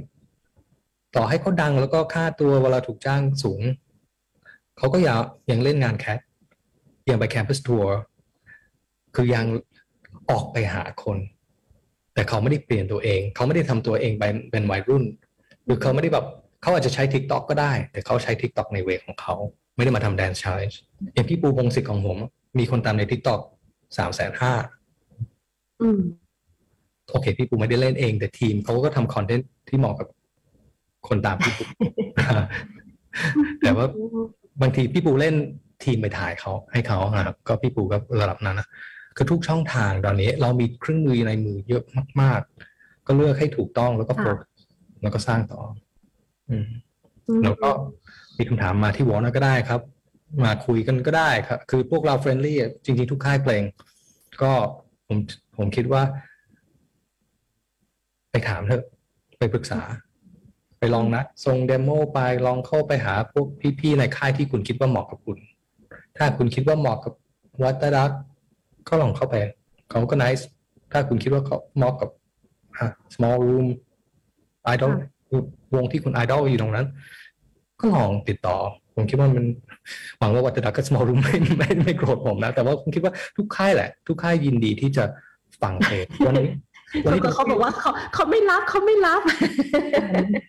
S3: ต่อให้เขาดังแล้วก็ค่าตัวเวลาถูกจ้างสูง เขาก็ยังยังเล่นงานแคทยังไปแคมปัสทัวร์คือยังออกไปหาคน แต่เขาไม่ได้เปลี่ยนตัวเอง เขาไม่ได้ทำตัวเองไปเป็นวัยรุ่น หรือเขาไม่ได้แบบ เขาอาจจะใช้ Tik t o อกก็ได้ แต่เขาใช้ Tik t o อกใน way ของเขา ไม่ได้มาทำ dance challenge อย่างพี่ปูพงศิษฐ์ของผม มีคนตามใน Tik t o อกสามแสนห้าโอเค พี่ปูไม่ได้เล่นเอง แต่ทีมเขาก็ทำคอนเทนต์ที่เหมาะกับคนตามพี่ปูแต่ว่าบางทีพี่ปูเล่นทีมไปถ่ายเขาให้เขาครับก็พี่ปูก็ระดับนั้นนะคือทุกช่องทางตอนนี้ เรามีเครื่องมือในมือเยอะมาก ๆ ก็เลือกให้ถูกต้องแล้วก็โปรแล้วก็สร้างต่ออืม แล้วก็มีคำถามมาที่วอลก็ได้ครับ มาคุยกันก็ได้ครับ คือพวกเราเฟรนลี่จริงๆทุกค่ายเพลง ก็ผมผมคิดว่า ไปถามเถอะ ไปปรึกษา ไปลองนะส่งเดโมไปลองเข้าไปหาพวกพี่ๆในค่ายที่คุณคิดว่าเหมาะกับคุณ ถ้าคุณคิดว่าเหมาะกับวัตดักก็ลองเข้าไปเขาก็ nice ถ้าคุณคิดว่าเขาเหมาะกับ small room idol วงที่คุณ idol อยู่ตรงนั้น ก็ลองติดต่อ ผมคิดว่ามันหวังว่าวัตดักกับ small room ไม่ไม่ไม่โกรธผมนะ แต่ว่าผมคิดว่าทุกค่ายแหละ ทุกค่ายยินดีที่จะฟังเพลงวันนี้
S2: แล้วก็เขาบอกว่าเขาเขาไม่รับเขาไม่รับ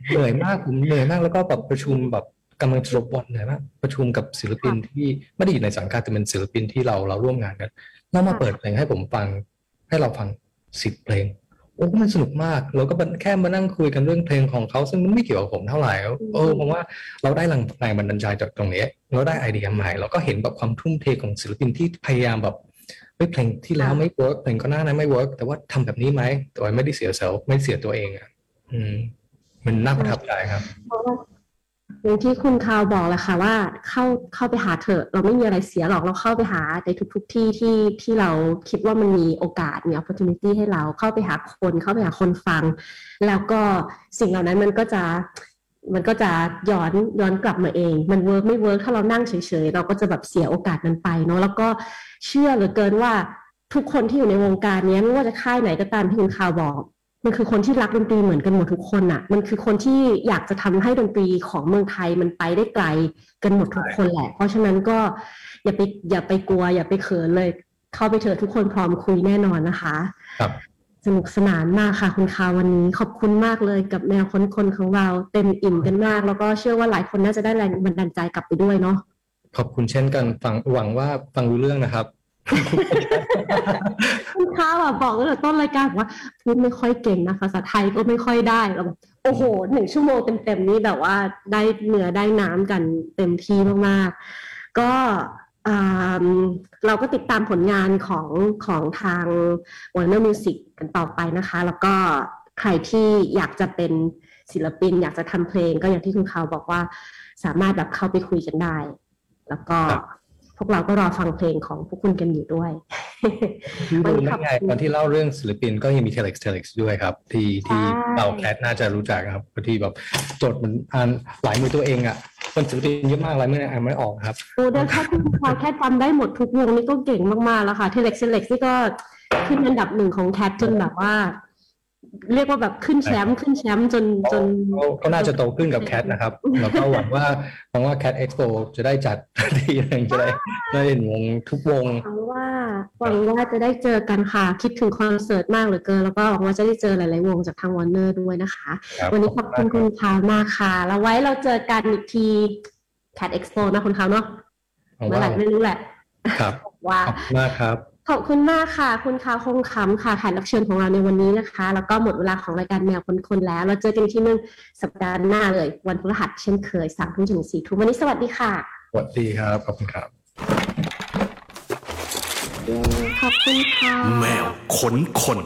S3: เหนื่อยมากผมเหนื่อยมากแล้วก็แบบประชุมแบบกำลังจะจบบทเหนื่อยมากประชุมกับศิลปินที่ไม่ได้อยู่ในสังกัดแต่เป็นศิลปินที่เราเราร่วมงานกันแล้วมาเปิดเพลงให้ผมฟัง ให้เราฟังสิบเพลง โอ้มันสนุกมากเราก็แค่มานั่งคุยกันเรื่องเพลงของเขาซึ่งมันไม่เกี่ยวกับผมเท่าไหร่เออผมว่าเราได้แรงแรงบันดาลใจจากตรงนี้ เราได้ไอเดียใหม่เราก็เห็นแบบความทุ่มเทของศิลปินที่พยายามแบบเพลงที่แล้วไม่ work เพลงก่อนหน้านั้นไม่ work แต่ว่าทำแบบนี้ไหมแต่ว่าไม่ได้เสีย self ไม่เสียตัวเองอะอืม มันน่าประทับใจครับ
S2: อย่างที่คุณคาวบอกแหละค่ะว่าเข้าเข้าไปหาเถอะ เราไม่มีอะไรเสียหรอกเราเข้าไปหาในทุกๆที่ที่ที่เราคิดว่ามันมีโอกาสมี opportunity ให้เราเข้าไปหาคนเข้าไปหาคนฟัง แล้วก็สิ่งเหล่านั้นมันก็จะมันก็จะย้อนย้อนกลับมาเอง มัน work ไม่ work ถ้าเรานั่งเฉยๆ เราก็จะแบบเสียโอกาสนั้นไปเนาะแล้วก็เชื่อเหลือเกินว่าทุกคนที่อยู่ในวงการนี้ไม่ว่าจะค่ายไหนก็ตามที่คุณข่าวบอก มันคือคนที่รักดนตรีเหมือนกันหมดทุกคนอะมันคือคนที่อยากจะทำให้ดนตรีของเมืองไทยมันไปได้ไกลกันหมดทุกคนแหละ เพราะฉะนั้นก็อย่าไปอย่าไปกลัว อย่าไปเขินเลย เข้าไปเถอะทุกคนพร้อมคุยแน่นอนนะคะ
S3: ครับ
S2: สสนุกสนานมากค่ะคุณคาวันนี้ขอบคุณมากเลยกับแนวค้นคนของเราเต็มอิ่มกันมาก แล้วก็เชื่อว่าหลายคนน่าจะได้แรงบันดาลใจกลับไปด้วยเนาะ
S3: ขอบคุณเช่นกันฟังหวังว่าฟังรู้เรื่องนะครับ
S2: คุณคาแบบบอกตั้งแต่ต้นรายการว่าพูดไม่ค่อยเก่งนะภาษาไทยก็ไม่ค่อยได้เราแบบโอ้โหหนึ่งชั่วโมงเต็มๆนี้แบบว่าได้เนื้อได้น้ำกันเต็มที่มากๆ ก็เราก็ติดตามผลงานของของทาง Warner Music กันต่อไปนะคะ แล้วก็ใครที่อยากจะเป็นศิลปิน อยากจะทำเพลงก็อย่างที่คุณเขาบอกว่าสามารถแบบเข้าไปคุยกันได้ แล้วก็ พวกเราก็รอฟังเพลงของพวกคุณกันอยู่ด้วย
S3: วันนี้ไงตอนที่เล่าเรื่องศิลปินก็ยังมี Telex Telex ด้วยครับ ที่ที่เราแคทน่าจะรู้จักครับที่แบบจดมันอ่านหลายมือตัวเองอะคนศิลปินเยอะมากหลายมืออ่านไม่ออกครับ
S2: โอ้ได้แค่คุณพอแค่จำได้หมดทุกวงนี่ก็เก่งมากๆแล้วค่ะ Telex Telex นี่ก็ขึ้นอันดับหนึ่งของ Cat จนแบบว่า เรียกว่าแบบขึ้นแชมป์ขึ้นแชมป์จนจน
S3: ก็น่าจะโตขึ้นกับ Cat นะครับ แล้วก็หวังว่าหวังว่า Cat Expo จะได้จัดทีหนึ่งจะได้ได้เห็นวงทุกวง
S2: หวังว่าหวังว่าจะได้เจอกันค่ะ คิดถึงคอนเสิร์ตมากเหลือเกิน แล้วก็หวังว่าจะได้เจอหลาย ๆ วงจากทางวอร์เนอร์ด้วยนะคะ วันนี้ขอบคุณคุณคาวมากค่ะ แล้วไว้เราเจอกันอีกที Cat Expo นะคุณคาวเนาะเมื่อไหร่ไม่รู้แหละ
S3: ครับ
S2: ว่า
S3: ขอบคุณมากครับ
S2: ขอบคุณมากค่ะ คุณคาวคงคำค่ะแขกรับเชิญของเราในวันนี้นะคะ แล้วก็หมดเวลาของรายการแมวคนคนแล้ว เราเจอกันที่นึงสัปดาห์หน้าเลย วันพฤหัสเช่นเคยสามทุ่มถึงสี่ทุ่มวันนี้สวัสดีค่ะ
S3: สวัสดีครับ ขอบคุณครับ
S2: ขอบคุณค่ะ
S1: แมวขนคน